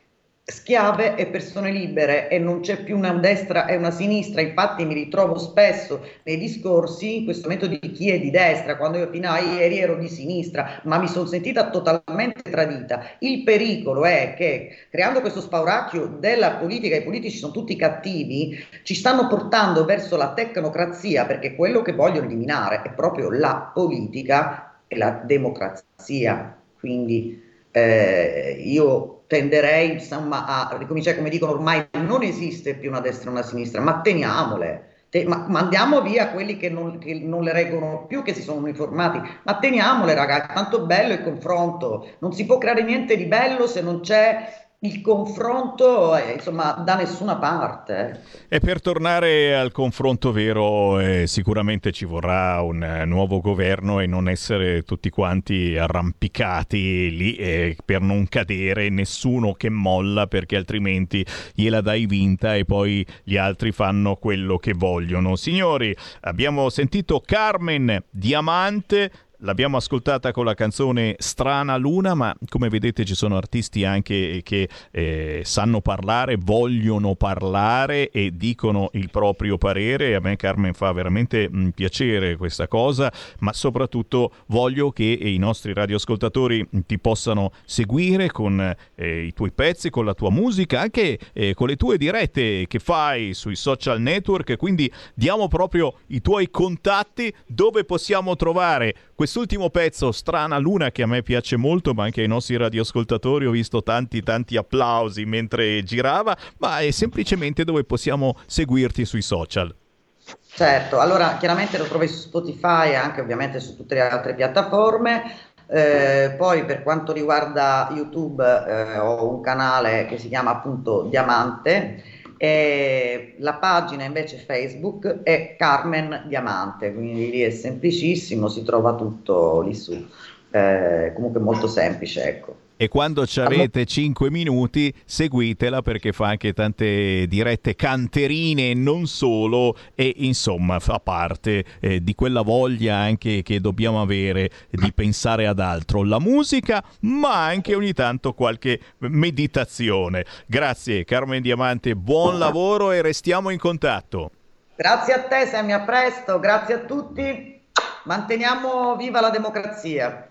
schiave e persone libere e non c'è più una destra e una sinistra, infatti mi ritrovo spesso nei discorsi in questo momento di chi è di destra, quando io fino a ieri ero di sinistra, ma mi sono sentita totalmente tradita. Il pericolo è che creando questo spauracchio della politica, i politici sono tutti cattivi, ci stanno portando verso la tecnocrazia perché quello che vogliono eliminare è proprio la politica e la democrazia. Quindi eh, io tenderei insomma a ricominciare, come dicono ormai, non esiste più una destra e una sinistra, ma teniamole. Te- ma mandiamo via quelli che non, che non le reggono più, che si sono uniformati, ma teniamole ragazzi, tanto bello il confronto, non si può creare niente di bello se non c'è il confronto, eh, insomma, da nessuna parte. E per tornare al confronto vero, eh, sicuramente ci vorrà un eh, nuovo governo e non essere tutti quanti arrampicati lì eh, per non cadere, nessuno che molla perché altrimenti gliela dai vinta e poi gli altri fanno quello che vogliono. Signori, abbiamo sentito Carmen Diamante. L'abbiamo ascoltata con la canzone Strana Luna, ma come vedete ci sono artisti anche che eh, sanno parlare, vogliono parlare e dicono il proprio parere. A me Carmen fa veramente mh, piacere questa cosa, ma soprattutto voglio che i nostri radioascoltatori ti possano seguire con eh, i tuoi pezzi, con la tua musica, anche eh, con le tue dirette che fai sui social network. Quindi diamo proprio i tuoi contatti dove possiamo trovare quest'ultimo pezzo, Strana Luna, che a me piace molto, ma anche ai nostri radioascoltatori ho visto tanti tanti applausi mentre girava, ma è semplicemente dove possiamo seguirti sui social. Certo, allora chiaramente lo trovi su Spotify e anche ovviamente su tutte le altre piattaforme. Eh, poi per quanto riguarda YouTube eh, ho un canale che si chiama appunto Diamante e la pagina invece Facebook è Carmen Diamante, quindi lì è semplicissimo, si trova tutto lì su. Eh, comunque molto semplice, ecco. E quando ci avete 5 minuti, seguitela perché fa anche tante dirette canterine e non solo. E insomma, fa parte eh, di quella voglia anche che dobbiamo avere di pensare ad altro. La musica, ma anche ogni tanto qualche meditazione. Grazie, Carmen Diamante. Buon lavoro e restiamo in contatto. Grazie a te, Sammy, a presto, grazie a tutti. Manteniamo viva la democrazia.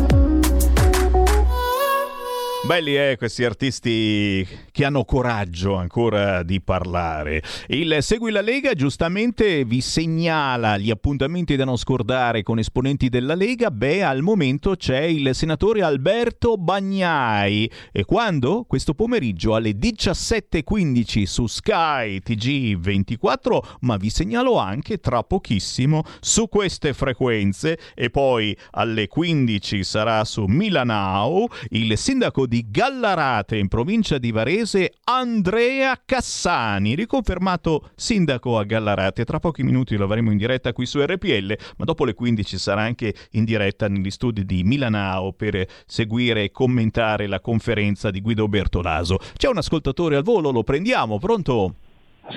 Belli eh, questi artisti che hanno coraggio ancora di parlare. Il Segui la Lega giustamente vi segnala gli appuntamenti da non scordare con esponenti della Lega. Beh, al momento c'è il senatore Alberto Bagnai. E quando? Questo pomeriggio alle 17.15 su Sky TG24, ma vi segnalo anche tra pochissimo su queste frequenze. E poi alle 15 sarà su Milanao il sindaco di Gallarate in provincia di Varese Andrea Cassani, riconfermato sindaco a Gallarate. Tra pochi minuti lo avremo in diretta qui su RPL, ma dopo le 15 sarà anche in diretta negli studi di Milanao per seguire e commentare la conferenza di Guido Bertolaso. C'è un ascoltatore al volo, lo prendiamo, pronto?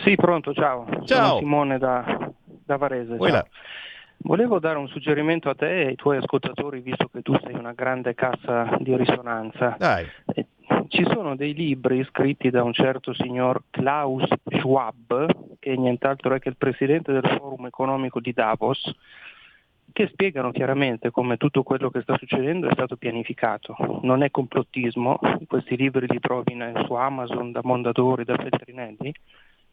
Sì, pronto, ciao. Ciao. Sono Simone da, da Varese. Volevo dare un suggerimento a te e ai tuoi ascoltatori, visto che tu sei una grande cassa di risonanza. Dai. Eh, Ci sono dei libri scritti da un certo signor Klaus Schwab, che nient'altro è che il presidente del forum economico di Davos, che spiegano chiaramente come tutto quello che sta succedendo è stato pianificato. Non è complottismo, questi libri li trovi su Amazon da Mondadori, da Feltrinelli,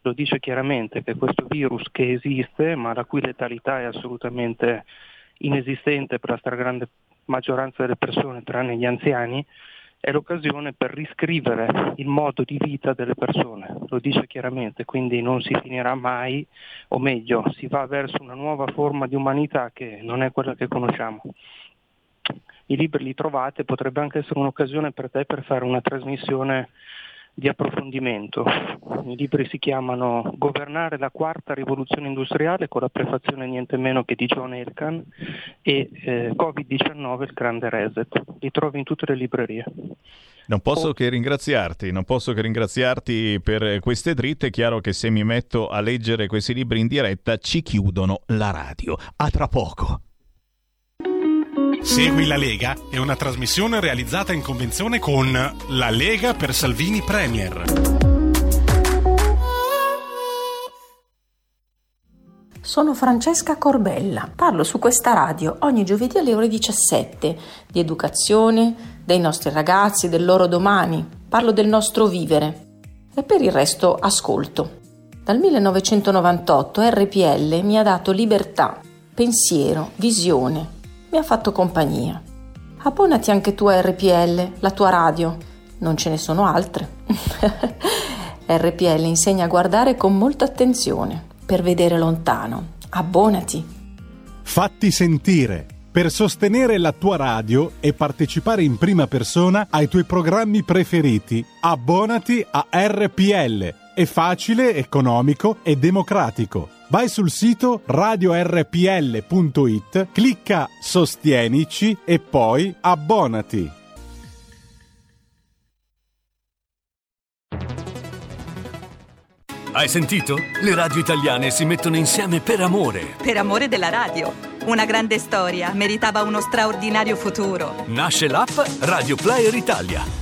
lo dice chiaramente che questo virus che esiste, ma la cui letalità è assolutamente inesistente per la stragrande maggioranza delle persone, tranne gli anziani, è l'occasione per riscrivere il modo di vita delle persone, lo dice chiaramente, quindi non si finirà mai, o meglio, si va verso una nuova forma di umanità che non è quella che conosciamo. I libri li trovate, potrebbe anche essere un'occasione per te per fare una trasmissione di approfondimento. I libri si chiamano Governare la quarta rivoluzione industriale con la prefazione niente meno che di John Elkan e eh, Covid-19 il grande reset. Li trovi in tutte le librerie. Non posso che ringraziarti, non posso che ringraziarti per queste dritte. È chiaro che se mi metto a leggere questi libri in diretta ci chiudono la radio. A tra poco. Segui la Lega è una trasmissione realizzata in convenzione con La Lega per Salvini Premier. Sono Francesca Corbella, parlo su questa radio ogni giovedì alle ore 17 di educazione, dei nostri ragazzi, del loro domani, parlo del nostro vivere. E per il resto ascolto. Dal 1998 RPL mi ha dato libertà, pensiero, visione mi ha fatto compagnia. Abbonati anche tu a RPL, la tua radio. Non ce ne sono altre. (laughs) RPL insegna a guardare con molta attenzione, per vedere lontano. Abbonati. Fatti sentire per sostenere la tua radio e partecipare in prima persona ai tuoi programmi preferiti. Abbonati a RPL. È facile, economico e democratico. Vai sul sito radiorpl.it, clicca Sostienici e poi abbonati. Hai sentito? Le radio italiane si mettono insieme per amore. Per amore della radio. Una grande storia meritava uno straordinario futuro. Nasce l'app Radio Player Italia.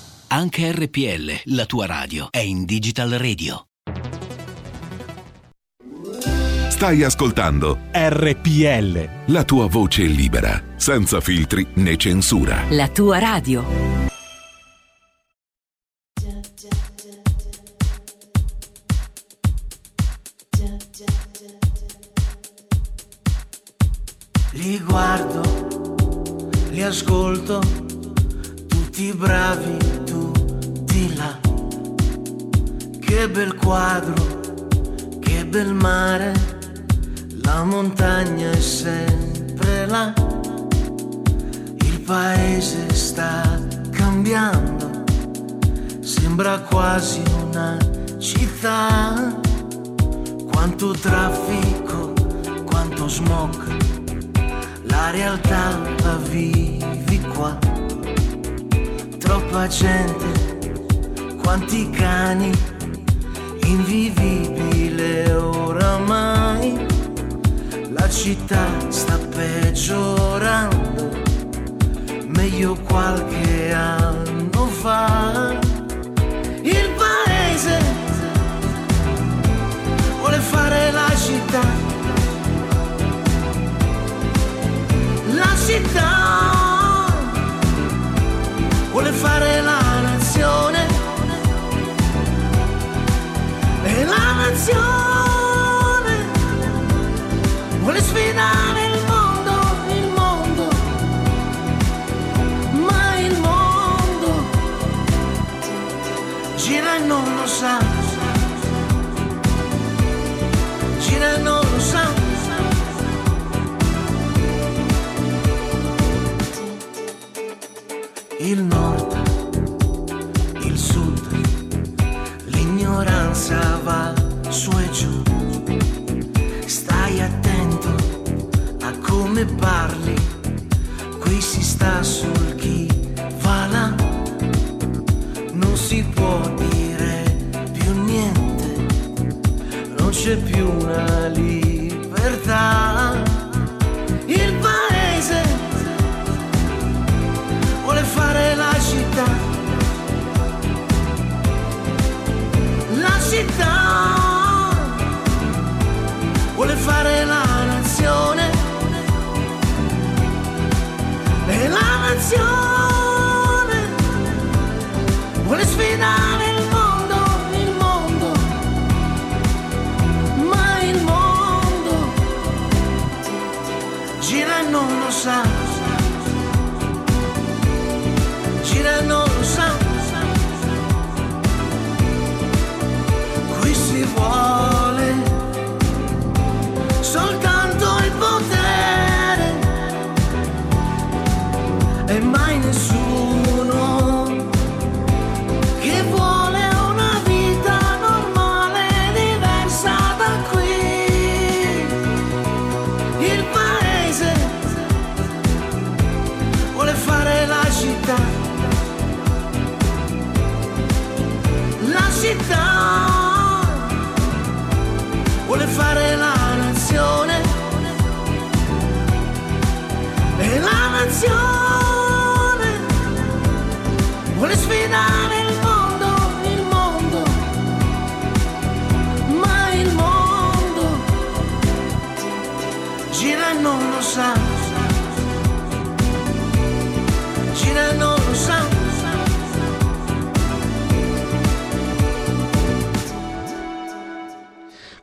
Anche RPL, la tua radio, è in Digital Radio. Stai ascoltando RPL. La tua voce libera, senza filtri né censura. La tua radio. Li guardo, li ascolto, tutti bravi, là. Che bel quadro, che bel mare, la montagna è sempre là. Il paese sta cambiando, sembra quasi una città. Quanto traffico, quanto smog la realtà la vivi qua. Troppa gente, quanti cani, invivibile oramai. La città sta peggiorando, meglio qualche anno fa. Il paese vuole fare la città la città vuole fare la nazione canzone vuole sfidare il mondo, il mondo, ma il mondo gira e non lo sa, gira e non lo sa. Il nord, il sud, l'ignoranza va come parli, qui si sta sul chi va là, non si può dire più niente, non c'è più una libertà.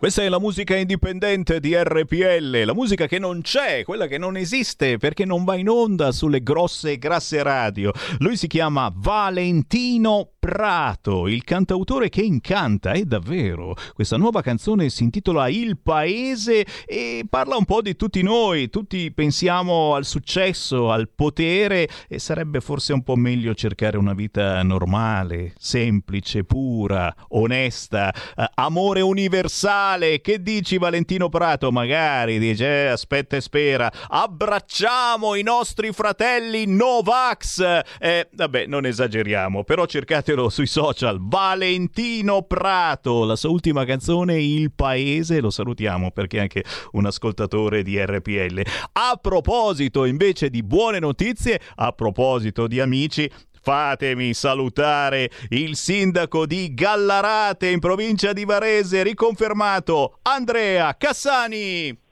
Questa è la musica indipendente di RPL, la musica che non c'è, quella che non esiste perché non va in onda sulle grosse e grasse radio. Lui si chiama Valentino Prato, il cantautore che incanta, è davvero. Questa nuova canzone si intitola Il Paese e parla un po' di tutti noi. Tutti pensiamo al successo, al potere e sarebbe forse un po' meglio cercare una vita normale, semplice, pura, onesta, eh, amore universale. Che dici Valentino Prato? Magari dice, eh, aspetta e spera. Abbracciamo i nostri fratelli Novax. Eh, vabbè, non esageriamo, però cercatelo sui social. Valentino Prato, la sua ultima canzone Il Paese, lo salutiamo perché è anche un ascoltatore di RPL. A proposito invece di buone notizie, a proposito di amici, Fatemi salutare il sindaco di Gallarate in provincia di Varese, riconfermato Andrea Cassani.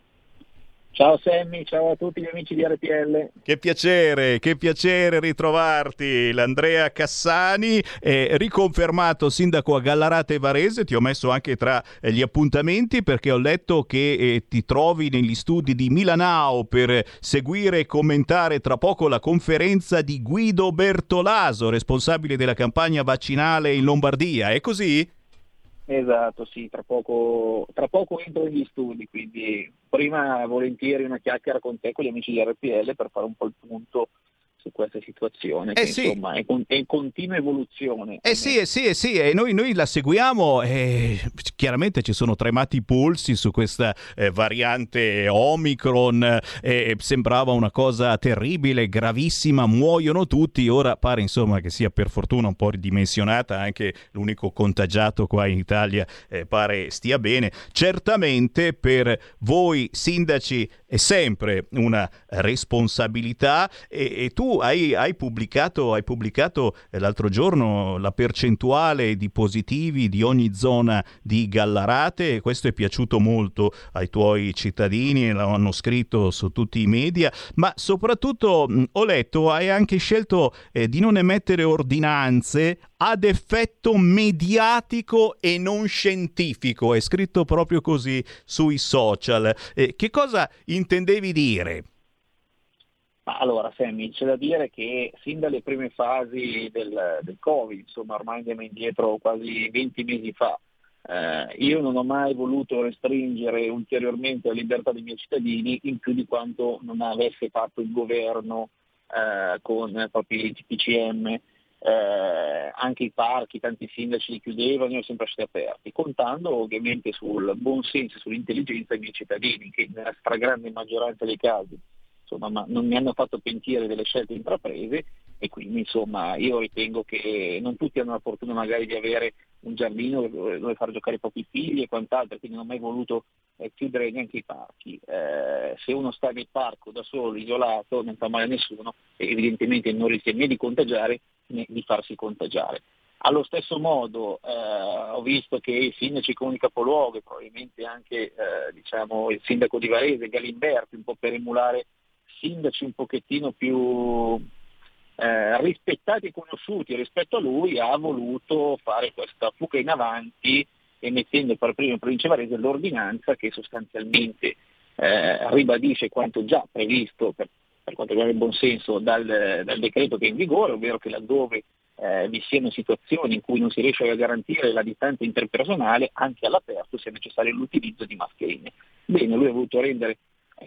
Ciao Sammy, ciao a tutti gli amici di RPL. Che piacere, che piacere ritrovarti, l'Andrea Cassani, eh, riconfermato sindaco a Gallarate Varese, ti ho messo anche tra eh, gli appuntamenti perché ho letto che eh, ti trovi negli studi di Milanao per seguire e commentare tra poco la conferenza di Guido Bertolaso, responsabile della campagna vaccinale in Lombardia, è così? Esatto, sì, tra poco, tra poco entro negli studi, quindi prima volentieri una chiacchiera con te, con gli amici di RPL per fare un po' il punto su questa situazione che Eh sì. insomma è, con- è in continua evoluzione. Eh sì, eh sì, eh sì, e noi, noi la seguiamo e chiaramente ci sono tremati i polsi su questa eh, variante Omicron, eh, sembrava una cosa terribile, gravissima, muoiono tutti, ora pare insomma che sia per fortuna un po' ridimensionata, anche l'unico contagiato qua in Italia eh, pare stia bene. Certamente per voi sindaci è sempre una responsabilità e, e tu hai, hai pubblicato, hai pubblicato eh, l'altro giorno la percentuale di positivi di ogni zona di Gallarate e questo è piaciuto molto ai tuoi cittadini, lo hanno scritto su tutti i media, ma soprattutto ho letto hai anche scelto eh, di non emettere ordinanze ad effetto mediatico e non scientifico, è scritto proprio così sui social. Eh, che cosa intendevi dire? Allora Sammy, c'è da dire che sin dalle prime fasi del, del Covid, insomma ormai andiamo indietro quasi 20 mesi fa, eh, io non ho mai voluto restringere ulteriormente la libertà dei miei cittadini in più di quanto non avesse fatto il governo eh, con i PCM. eh, anche i parchi, tanti sindaci li chiudevano, erano sempre stati aperti, contando ovviamente sul buon senso e sull'intelligenza dei miei cittadini, che nella stragrande maggioranza dei casi insomma, ma non mi hanno fatto pentire delle scelte intraprese e quindi insomma io ritengo che non tutti hanno la fortuna magari di avere un giardino dove far giocare i propri figli e quant'altro, quindi non ho mai voluto eh, chiudere neanche i parchi. Eh, se uno sta nel parco da solo, isolato, non fa male a nessuno evidentemente non rischia né di contagiare né di farsi contagiare. Allo stesso modo eh, ho visto che i sindaci comuni capoluogo e probabilmente anche eh, diciamo, il sindaco di Varese, Galimberti, un po' per emulare sindaci un pochettino più eh, rispettati e conosciuti rispetto a lui, ha voluto fare questa fuga in avanti emettendo per prima in provincia Varese l'ordinanza che sostanzialmente eh, ribadisce quanto già previsto per, per quanto riguarda il buonsenso dal, dal decreto che è in vigore, ovvero che laddove eh, vi siano situazioni in cui non si riesce a garantire la distanza interpersonale, anche all'aperto sia necessario l'utilizzo di mascherine. Bene, lui ha voluto rendere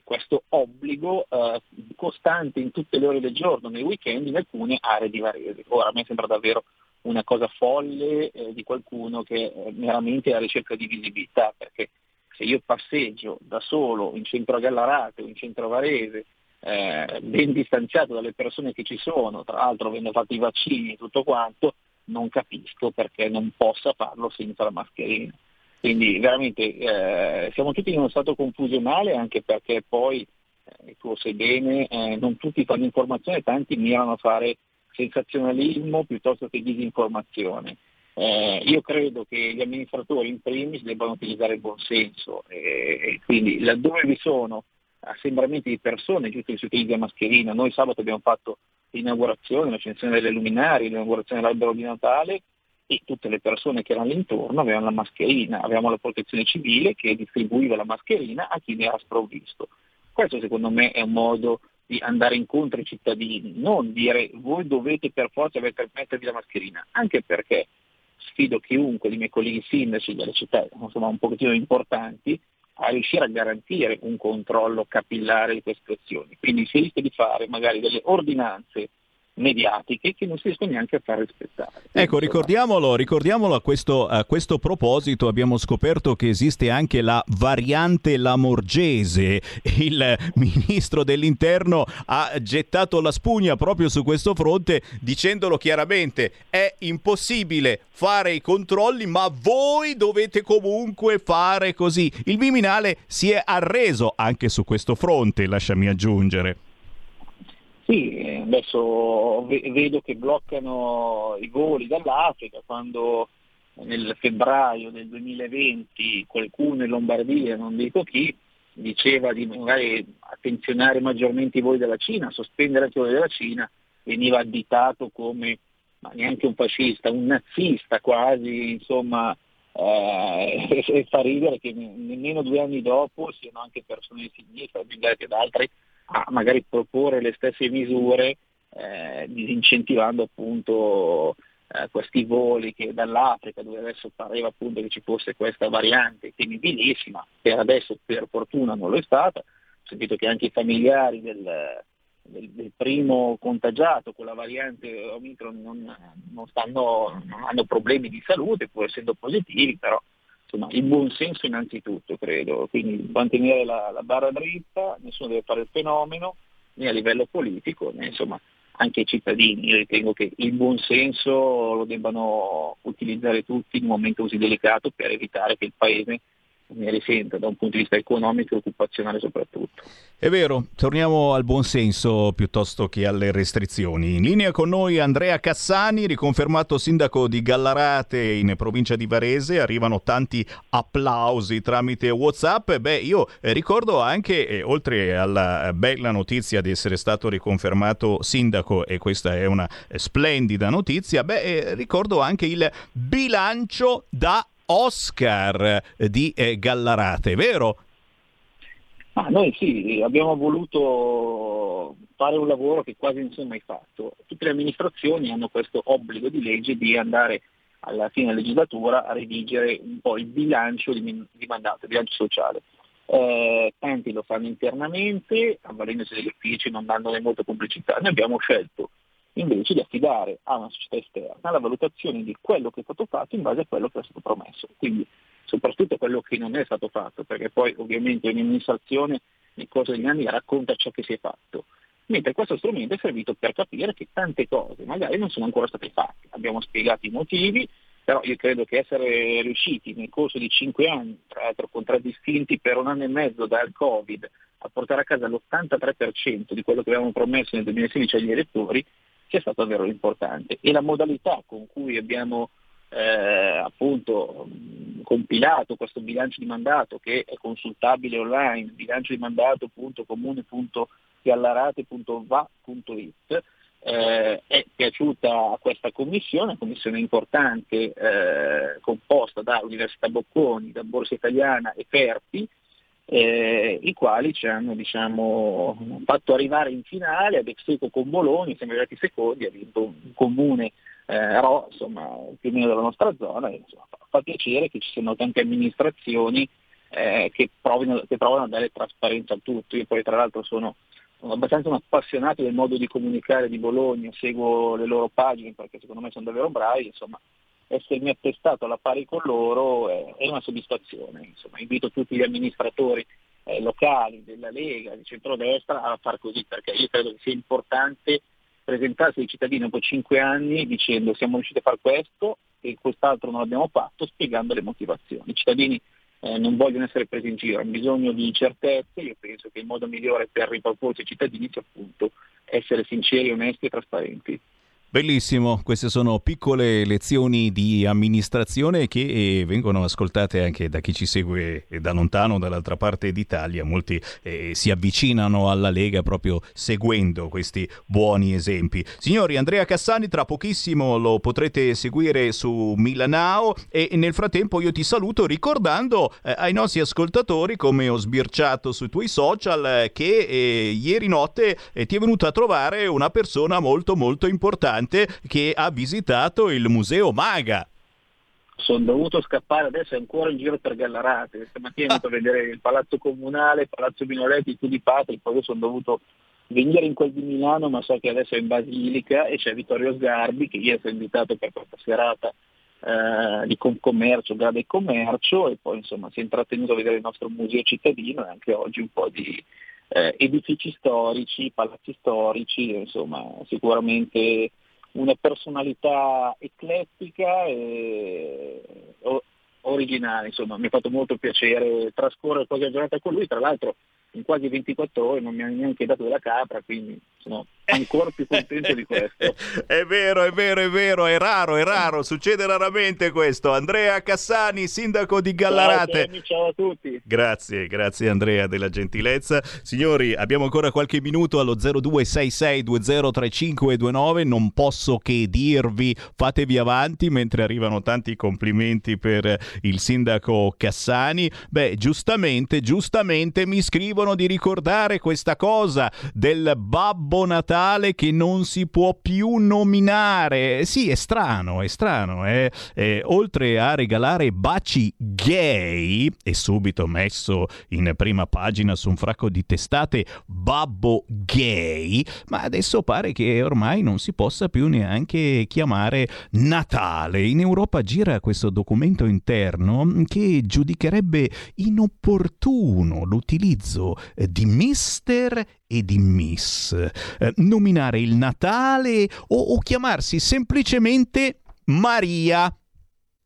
questo obbligo eh, costante in tutte le ore del giorno, nei weekend, in alcune aree di Varese. Ora a me sembra davvero una cosa folle eh, di qualcuno che è meramente alla ricerca di visibilità, perché se io passeggio da solo in centro a Gallarate o in centro a Varese, eh, ben distanziato dalle persone che ci sono, tra l'altro avendo fatto i vaccini e tutto quanto, non capisco perché non possa farlo senza la mascherina. Quindi veramente eh, siamo tutti in uno stato confusionale anche perché poi, eh, tu lo sai bene, eh, non tutti fanno informazione, tanti mirano a fare sensazionalismo piuttosto che disinformazione. Eh, io credo che gli amministratori in primis debbano utilizzare il buonsenso e, e quindi laddove vi sono assembramenti di persone, giusto che si utilizza mascherina, noi sabato abbiamo fatto l'inaugurazione, l'accensione delle luminari, l'inaugurazione dell'albero di Natale, e tutte le persone che erano intorno avevano la mascherina, avevamo la protezione civile che distribuiva la mascherina a chi ne era sprovvisto. Questo secondo me è un modo di andare incontro ai cittadini, non dire voi dovete per forza mettervi la mascherina, anche perché sfido chiunque dei miei colleghi sindaci delle città insomma, un pochettino importanti a riuscire a garantire un controllo capillare di queste situazioni. Quindi si rischia di fare magari delle ordinanze mediatiche che non si riescono neanche a far rispettare. Ecco, ricordiamolo, ricordiamolo a, questo, a questo proposito, abbiamo scoperto che esiste anche la variante lamorgese. Il ministro dell'interno ha gettato la spugna proprio su questo fronte dicendolo chiaramente, è impossibile fare i controlli, ma voi dovete comunque fare così. Il Viminale si è arreso anche su questo fronte, lasciami aggiungere. Sì, adesso vedo che bloccano i voli dall'Africa quando nel febbraio del 2020 qualcuno in Lombardia, non dico chi, diceva di magari attenzionare maggiormente i voli dalla Cina, sospendere i voli dalla Cina, veniva additato come neanche un fascista, un nazista quasi, insomma, eh, (laughs) e fa ridere che nemmeno due anni dopo siano anche persone di sinistra, che da altri a magari proporre le stesse misure eh, disincentivando appunto eh, questi voli che dall'Africa dove adesso pareva appunto che ci fosse questa variante temibilissima, per adesso per fortuna non lo è stata, ho sentito che anche i familiari del, del, del primo contagiato con la variante Omicron non, non, stanno, non hanno problemi di salute pur essendo positivi, però insomma, il buon senso innanzitutto, credo, quindi mantenere la, la, barra dritta, nessuno deve fare il fenomeno, né a livello politico, né insomma anche i cittadini. Io ritengo che il buon senso lo debbano utilizzare tutti in un momento così delicato per evitare che il Paese ne risenta da un punto di vista economico e occupazionale soprattutto. È vero, torniamo al buon senso piuttosto che alle restrizioni. In linea con noi Andrea Cassani, riconfermato sindaco di Gallarate in provincia di Varese, arrivano tanti applausi tramite Whatsapp. Beh, io ricordo anche, eh, oltre alla bella notizia di essere stato riconfermato sindaco, e questa è una splendida notizia, beh, eh, ricordo anche il bilancio da Oscar di eh, Gallarate, vero? Ah, noi sì, abbiamo voluto fare un lavoro che quasi non si è mai fatto. Tutte le amministrazioni hanno questo obbligo di legge di andare alla fine della legislatura a redigere un po' il bilancio di, di mandato, il bilancio sociale. Eh, tanti lo fanno internamente, avvalendosi degli uffici, non dandone molta pubblicità. Noi abbiamo scelto invece di affidare a una società esterna la valutazione di quello che è stato fatto in base a quello che è stato promesso. Quindi soprattutto quello che non è stato fatto, perché poi ovviamente ogni amministrazione nel corso degli anni racconta ciò che si è fatto. Mentre questo strumento è servito per capire che tante cose magari non sono ancora state fatte. Abbiamo spiegato i motivi, però io credo che essere riusciti nel corso di cinque anni, tra l'altro contraddistinti per un anno e mezzo dal Covid, a portare a casa l'83% di quello che avevamo promesso nel 2016 agli elettori, sia stato davvero importante. E la modalità con cui abbiamo eh, appunto compilato questo bilancio di mandato che è consultabile online, bilancio di mandato.comune.gallarate.va.it, eh, è piaciuta a questa commissione, una commissione importante eh, composta da Università Bocconi, da Borsa Italiana e Ferpi, eh, i quali ci hanno diciamo, fatto arrivare in finale ad Execo con Bologna, siamo arrivati secondi, ha vinto un comune eh, Ro, insomma, più o meno della nostra zona, e, insomma, fa piacere che ci siano tante amministrazioni eh, che, provano a dare trasparenza a tutto. Io poi tra l'altro sono, sono abbastanza un appassionato del modo di comunicare di Bologna, seguo le loro pagine perché secondo me sono davvero bravi, insomma, essermi attestato alla pari con loro è, è una soddisfazione. Insomma, invito tutti gli amministratori eh, locali della Lega, di centrodestra a far così perché io credo che sia importante presentarsi ai cittadini dopo cinque anni dicendo siamo riusciti a fare questo e quest'altro non l'abbiamo fatto, spiegando le motivazioni. I cittadini eh, non vogliono essere presi in giro, hanno bisogno di certezze, io penso che il modo migliore per riproporsi ai cittadini sia appunto essere sinceri, onesti e trasparenti. Bellissimo, queste sono piccole lezioni di amministrazione che eh, vengono ascoltate anche da chi ci segue da lontano, dall'altra parte d'Italia. Molti eh, si avvicinano alla Lega proprio seguendo questi buoni esempi. Signori, Andrea Cassani tra pochissimo lo potrete seguire su Milanao e nel frattempo io ti saluto ricordando eh, ai nostri ascoltatori, come ho sbirciato sui tuoi social, eh, che eh, ieri notte eh, ti è venuta a trovare una persona molto molto importante che ha visitato il Museo Maga. Sono dovuto scappare, adesso è ancora in giro per Gallarate. Stamattina ho andato a vedere il Palazzo Comunale, il Palazzo Minoletti, il di Patri, poi sono dovuto venire in quel di Milano, ma so che adesso è in Basilica e c'è Vittorio Sgarbi che ieri è invitato per questa serata eh, di commercio, grade e commercio e poi insomma si è intrattenuto a vedere il nostro museo cittadino e anche oggi un po' di eh, edifici storici, palazzi storici, insomma sicuramente una personalità eclettica e originale, insomma mi ha fatto molto piacere trascorrere qualche giornata con lui, tra l'altro in quasi 24 ore non mi ha neanche dato della capra, quindi sono ancora più contento di questo. (laughs) È vero, è vero, è vero, è raro, è raro, succede raramente questo. Andrea Cassani, sindaco di Gallarate. Ciao, ciao a tutti. Grazie, grazie Andrea della gentilezza. Signori, abbiamo ancora qualche minuto allo 0266203529, non posso che dirvi fatevi avanti mentre arrivano tanti complimenti per il sindaco Cassani. Beh, giustamente, giustamente mi scrivono di ricordare questa cosa del Babbo Natale che non si può più nominare. Sì, è strano, è strano. Eh? Eh, oltre a regalare baci gay, e subito messo in prima pagina su un fracco di testate Babbo gay, ma adesso pare che ormai non si possa più neanche chiamare Natale. In Europa gira questo documento interno che giudicherebbe inopportuno l'utilizzo di Mister e di Miss. Eh, nominare il Natale o, o chiamarsi semplicemente Maria.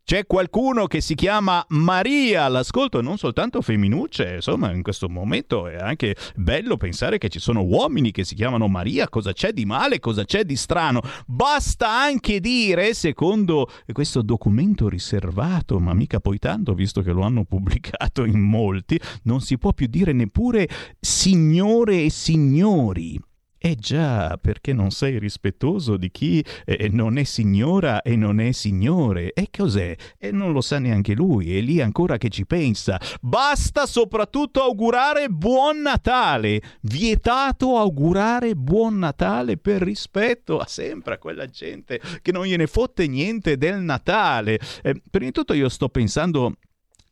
C'è qualcuno che si chiama Maria all'ascolto, non soltanto femminucce, insomma in questo momento è anche bello pensare che ci sono uomini che si chiamano Maria, cosa c'è di male, cosa c'è di strano. Basta anche dire, secondo questo documento riservato, ma mica poi tanto, visto che lo hanno (laughs) pubblicato in molti, non si può più dire neppure signore e signori. Eh già, perché non sei rispettoso di chi eh, non è signora e non è signore. E cos'è? E non lo sa neanche lui, è lì ancora che ci pensa. Basta soprattutto augurare buon Natale. Vietato augurare buon Natale per rispetto a sempre a quella gente che non gliene fotte niente del Natale. Eh, prima di tutto io sto pensando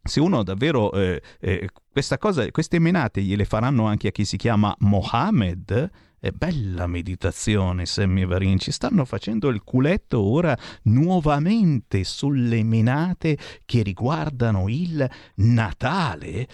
se uno davvero eh, eh, questa cosa, queste menate gliele faranno anche a chi si chiama Mohammed, è bella meditazione, Sammy Varin. Ci stanno facendo il culetto ora nuovamente sulle menate che riguardano il Natale.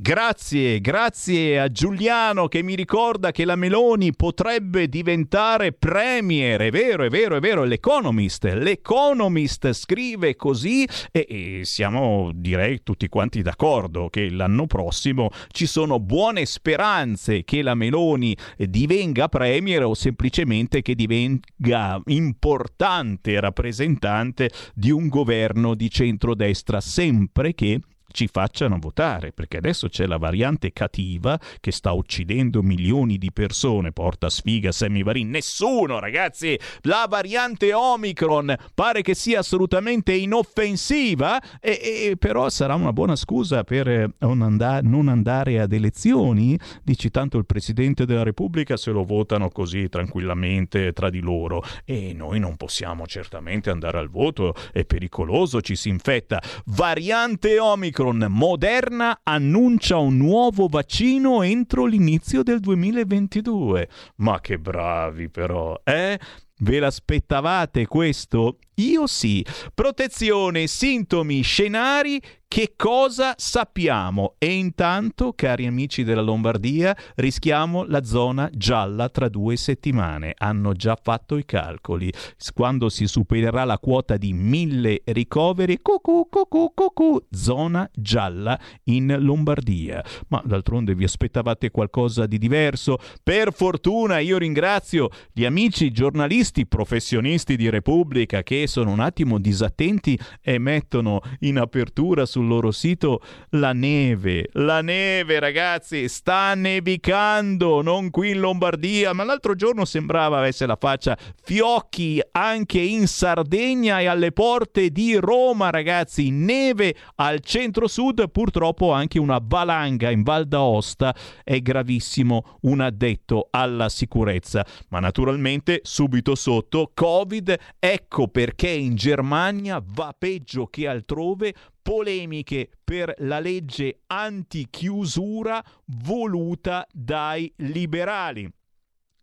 Grazie, grazie a Giuliano che mi ricorda che la Meloni potrebbe diventare premier. È vero, è vero, è vero. L'Economist, l'Economist scrive così e, e siamo direi tutti quanti d'accordo che l'anno prossimo ci sono buone speranze che la Meloni divenga premier o semplicemente che divenga importante rappresentante di un governo di centrodestra, sempre che ci facciano votare, perché adesso c'è la variante cattiva che sta uccidendo milioni di persone, porta sfiga Sammy Varin, nessuno ragazzi, la variante Omicron pare che sia assolutamente inoffensiva, e, e però sarà una buona scusa per eh, non, and- non andare ad elezioni, dici tanto il Presidente della Repubblica se lo votano così tranquillamente tra di loro e noi non possiamo certamente andare al voto, è pericoloso, ci si infetta. Variante Omicron Omicron, Moderna annuncia un nuovo vaccino entro l'inizio del 2022. Ma che bravi però, eh? Ve l'aspettavate questo? Io sì. Protezione, sintomi, scenari che cosa sappiamo? E intanto, cari amici della Lombardia, rischiamo la zona gialla tra due settimane. Hanno già fatto i calcoli. Quando si supererà la quota di mille ricoveri, cucù, cucù, cucù, zona gialla in Lombardia. Ma d'altronde vi aspettavate qualcosa di diverso? Per fortuna io ringrazio gli amici giornalisti professionisti di Repubblica che sono un attimo disattenti e mettono in apertura sul loro sito la neve. La neve, ragazzi, sta nevicando, non qui in Lombardia, ma l'altro giorno sembrava avesse la faccia fiocchi anche in Sardegna e alle porte di Roma, ragazzi. Neve al centro-sud, purtroppo anche una valanga in Val d'Aosta. È gravissimo un addetto alla sicurezza. Ma naturalmente subito sotto Covid, ecco perché in Germania va peggio che altrove polemiche per la legge antichiusura voluta dai liberali.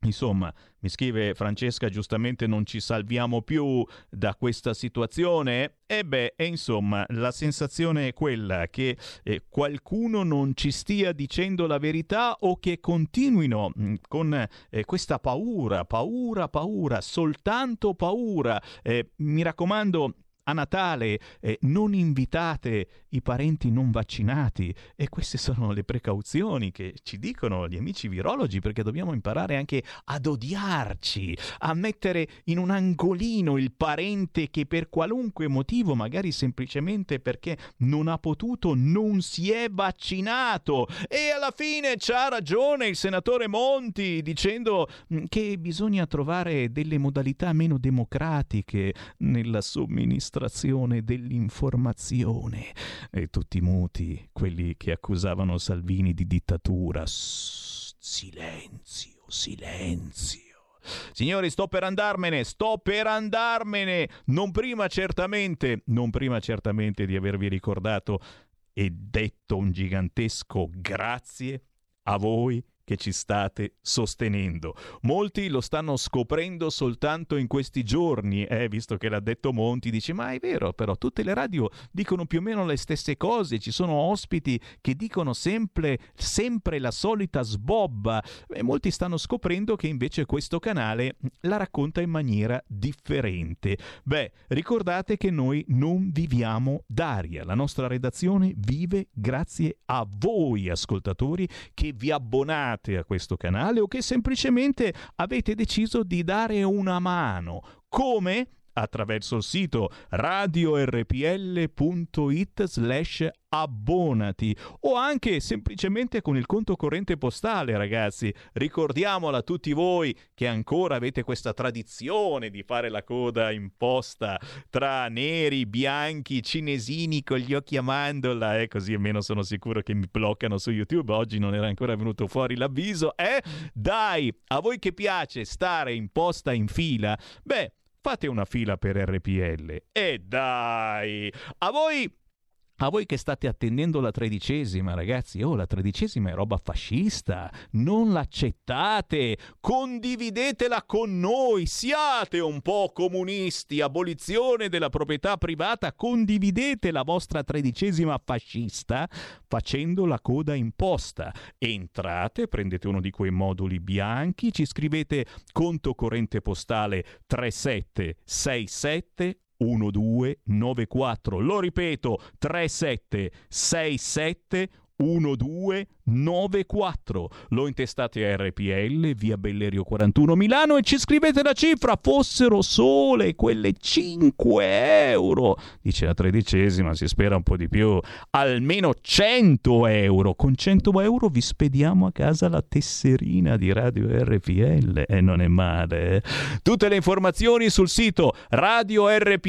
Insomma, mi scrive Francesca, giustamente non ci salviamo più da questa situazione? E beh, e insomma, la sensazione è quella che eh, qualcuno non ci stia dicendo la verità o che continuino mm, con eh, questa paura, paura, paura, soltanto paura. Eh, mi raccomando, a Natale eh, non invitate i parenti non vaccinati. E queste sono le precauzioni che ci dicono gli amici virologi perché dobbiamo imparare anche ad odiarci, a mettere in un angolino il parente che per qualunque motivo, magari semplicemente perché non ha potuto, non si è vaccinato. E alla fine c'ha ragione il senatore Monti dicendo mm, che bisogna trovare delle modalità meno democratiche nella somministrazione dimostrazione dell'informazione. E tutti muti, quelli che accusavano Salvini di dittatura. Silenzio, silenzio. Signori, sto per andarmene, sto per andarmene. Non prima certamente, non prima certamente di avervi ricordato e detto un gigantesco grazie a voi che ci state sostenendo. Molti lo stanno scoprendo soltanto in questi giorni, eh, visto che l'ha detto Monti, dice ma è vero, però tutte le radio dicono più o meno le stesse cose, ci sono ospiti che dicono sempre, sempre la solita sbobba e molti stanno scoprendo che invece questo canale la racconta in maniera differente. Beh, ricordate che noi non viviamo d'aria, la nostra redazione vive grazie a voi ascoltatori che vi abbonate abbonate a questo canale o che semplicemente avete deciso di dare una mano. Come? Attraverso il sito radiorpl.it slash abbonati o anche semplicemente con il conto corrente postale ragazzi. Ricordiamola a tutti voi che ancora avete questa tradizione di fare la coda in posta tra neri, bianchi, cinesini con gli occhi a mandorla eh, così almeno sono sicuro che mi bloccano su YouTube. Oggi non era ancora venuto fuori l'avviso. Eh dai a voi che piace stare in posta in fila beh fate una fila per RPL. E dai! A voi A voi che state attendendo la tredicesima, ragazzi, oh, la tredicesima è roba fascista, non l'accettate, condividetela con noi, siate un po' comunisti, abolizione della proprietà privata, condividete la vostra tredicesima fascista facendo la coda imposta. Entrate, prendete uno di quei moduli bianchi, ci scrivete conto corrente postale 3767 1294. Lo ripeto, 3767 1294. Lo intestate a RPL, via Bellerio 41 Milano e ci scrivete la cifra, fossero sole quelle 5 euro. Dice la tredicesima, si spera un po' di più, almeno 100 euro. Con 100 euro vi spediamo a casa la tesserina di Radio RPL e non è male. Eh? Tutte le informazioni sul sito radiorpl.it,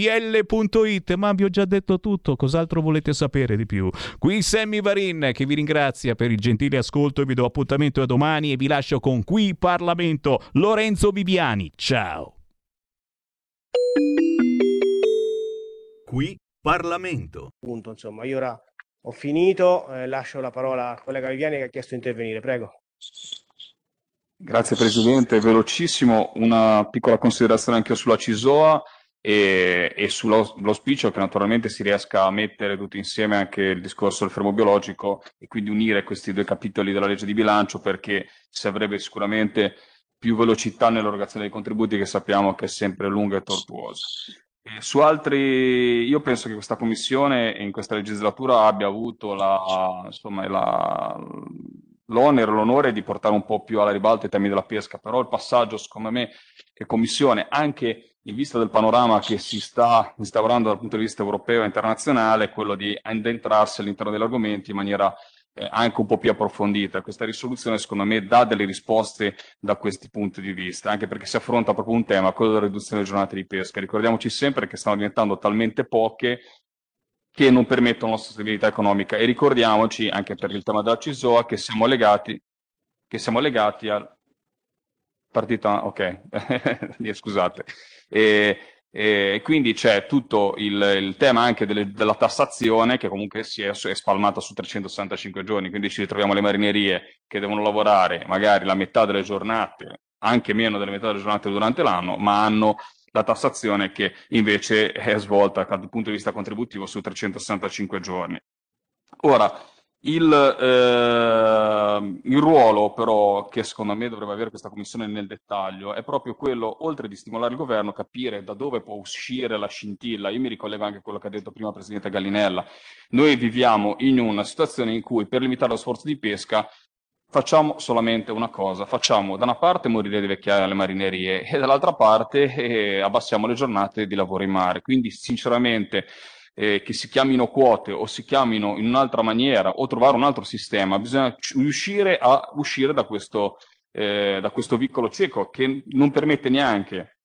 ma vi ho già detto tutto, cos'altro volete sapere di più? Qui Sammy Varin che vi ringrazia per il gentile ascolto e vi do appuntamento a domani e vi lascio con Qui Parlamento Lorenzo Viviani. Ciao. Qui Parlamento. Punto, insomma, io ora ho finito, eh, lascio la parola al collega Viviani che ha chiesto di intervenire, prego. Grazie Presidente, velocissimo, una piccola considerazione anche sulla CISOA e, e sull'auspicio che naturalmente si riesca a mettere tutti insieme anche il discorso del fermo biologico e quindi unire questi due capitoli della legge di bilancio perché si avrebbe sicuramente più velocità nell'erogazione dei contributi che sappiamo che è sempre lunga e tortuosa. E su altri, io penso che questa commissione in questa legislatura abbia avuto la, insomma, la, l'onere, l'onore di portare un po' più alla ribalta i temi della pesca, però il passaggio, secondo me, che Commissione, anche in vista del panorama che si sta instaurando dal punto di vista europeo e internazionale, è quello di addentrarsi all'interno degli argomenti in maniera eh, anche un po' più approfondita. Questa risoluzione, secondo me, dà delle risposte da questi punti di vista, anche perché si affronta proprio un tema, quello della riduzione delle giornate di pesca. Ricordiamoci sempre che stanno diventando talmente poche che non permettono la sostenibilità economica. E ricordiamoci, anche per il tema della CISOA, che siamo legati, che siamo legati al partito, ok, (laughs) scusate. E, e quindi c'è tutto il, il tema anche delle, della tassazione che comunque si è, è, spalmata su 365 giorni, quindi ci ritroviamo le marinerie che devono lavorare magari la metà delle giornate, anche meno delle metà delle giornate durante l'anno, ma hanno la tassazione che invece è svolta dal punto di vista contributivo su 365 giorni. Ora, il, eh, il, ruolo però che secondo me dovrebbe avere questa commissione nel dettaglio è proprio quello, oltre di stimolare il governo, capire da dove può uscire la scintilla. Io mi ricollego anche a quello che ha detto prima il Presidente Gallinella. Noi viviamo in una situazione in cui per limitare lo sforzo di pesca facciamo solamente una cosa, facciamo da una parte morire di vecchiaia alle marinerie (laughs) e dall'altra parte eh, abbassiamo le giornate di lavoro in mare. Quindi sinceramente eh, che si chiamino quote o si chiamino in un'altra maniera o trovare un altro sistema, bisogna riuscire a uscire da questo, eh, da questo vicolo cieco che non permette neanche,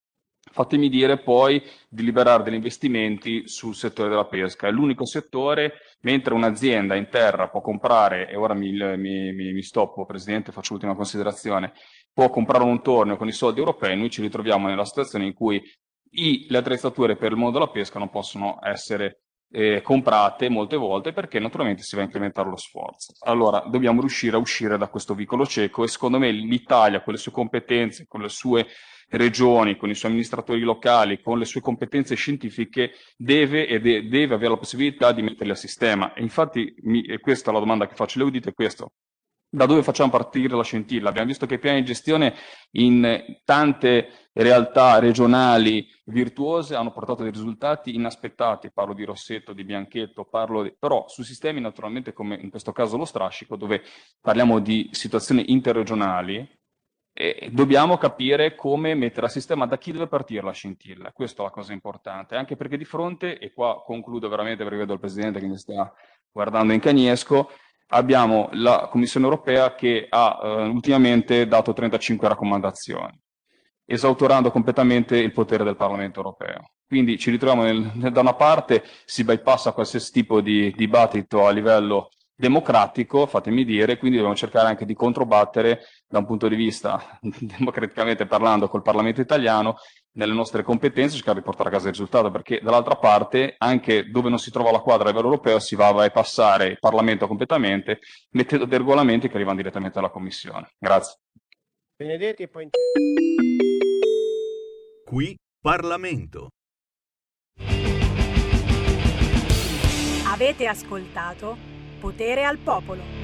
fatemi dire poi, di liberare degli investimenti sul settore della pesca. È l'unico settore, mentre un'azienda in terra può comprare, e ora mi, mi, mi, stoppo Presidente, faccio l'ultima considerazione, può comprare un torneo con i soldi europei, noi ci ritroviamo nella situazione in cui i, le attrezzature per il mondo della pesca non possono essere eh, comprate molte volte perché naturalmente si va a incrementare lo sforzo. Allora dobbiamo riuscire a uscire da questo vicolo cieco e secondo me l'Italia con le sue competenze, con le sue regioni, con i suoi amministratori locali, con le sue competenze scientifiche, deve, e de- deve avere la possibilità di metterli a sistema. E infatti, mi, e questa è la domanda che faccio, le udite è questo da dove facciamo partire la scintilla. Abbiamo visto che i piani di gestione in tante realtà regionali virtuose hanno portato dei risultati inaspettati, parlo di Rossetto, di Bianchetto, parlo di... però su sistemi naturalmente come in questo caso lo strascico, dove parliamo di situazioni interregionali, eh, dobbiamo capire come mettere a sistema da chi deve partire la scintilla. Questa è la cosa importante, anche perché di fronte, e qua concludo veramente perché vedo il Presidente che mi sta guardando in cagnesco, abbiamo la Commissione europea che ha eh, ultimamente dato 35 raccomandazioni, esautorando completamente il potere del Parlamento europeo. Quindi ci ritroviamo nel, da una parte si bypassa qualsiasi tipo di dibattito a livello democratico, fatemi dire, quindi dobbiamo cercare anche di controbattere da un punto di vista (laughs) democraticamente parlando col Parlamento italiano nelle nostre competenze cercare di portare a casa il risultato perché dall'altra parte anche dove non si trova la quadra a livello europeo si va a bypassare il Parlamento completamente mettendo dei regolamenti che arrivano direttamente alla Commissione. Grazie. Benedetti e poi... Qui Parlamento. Avete ascoltato Potere al Popolo.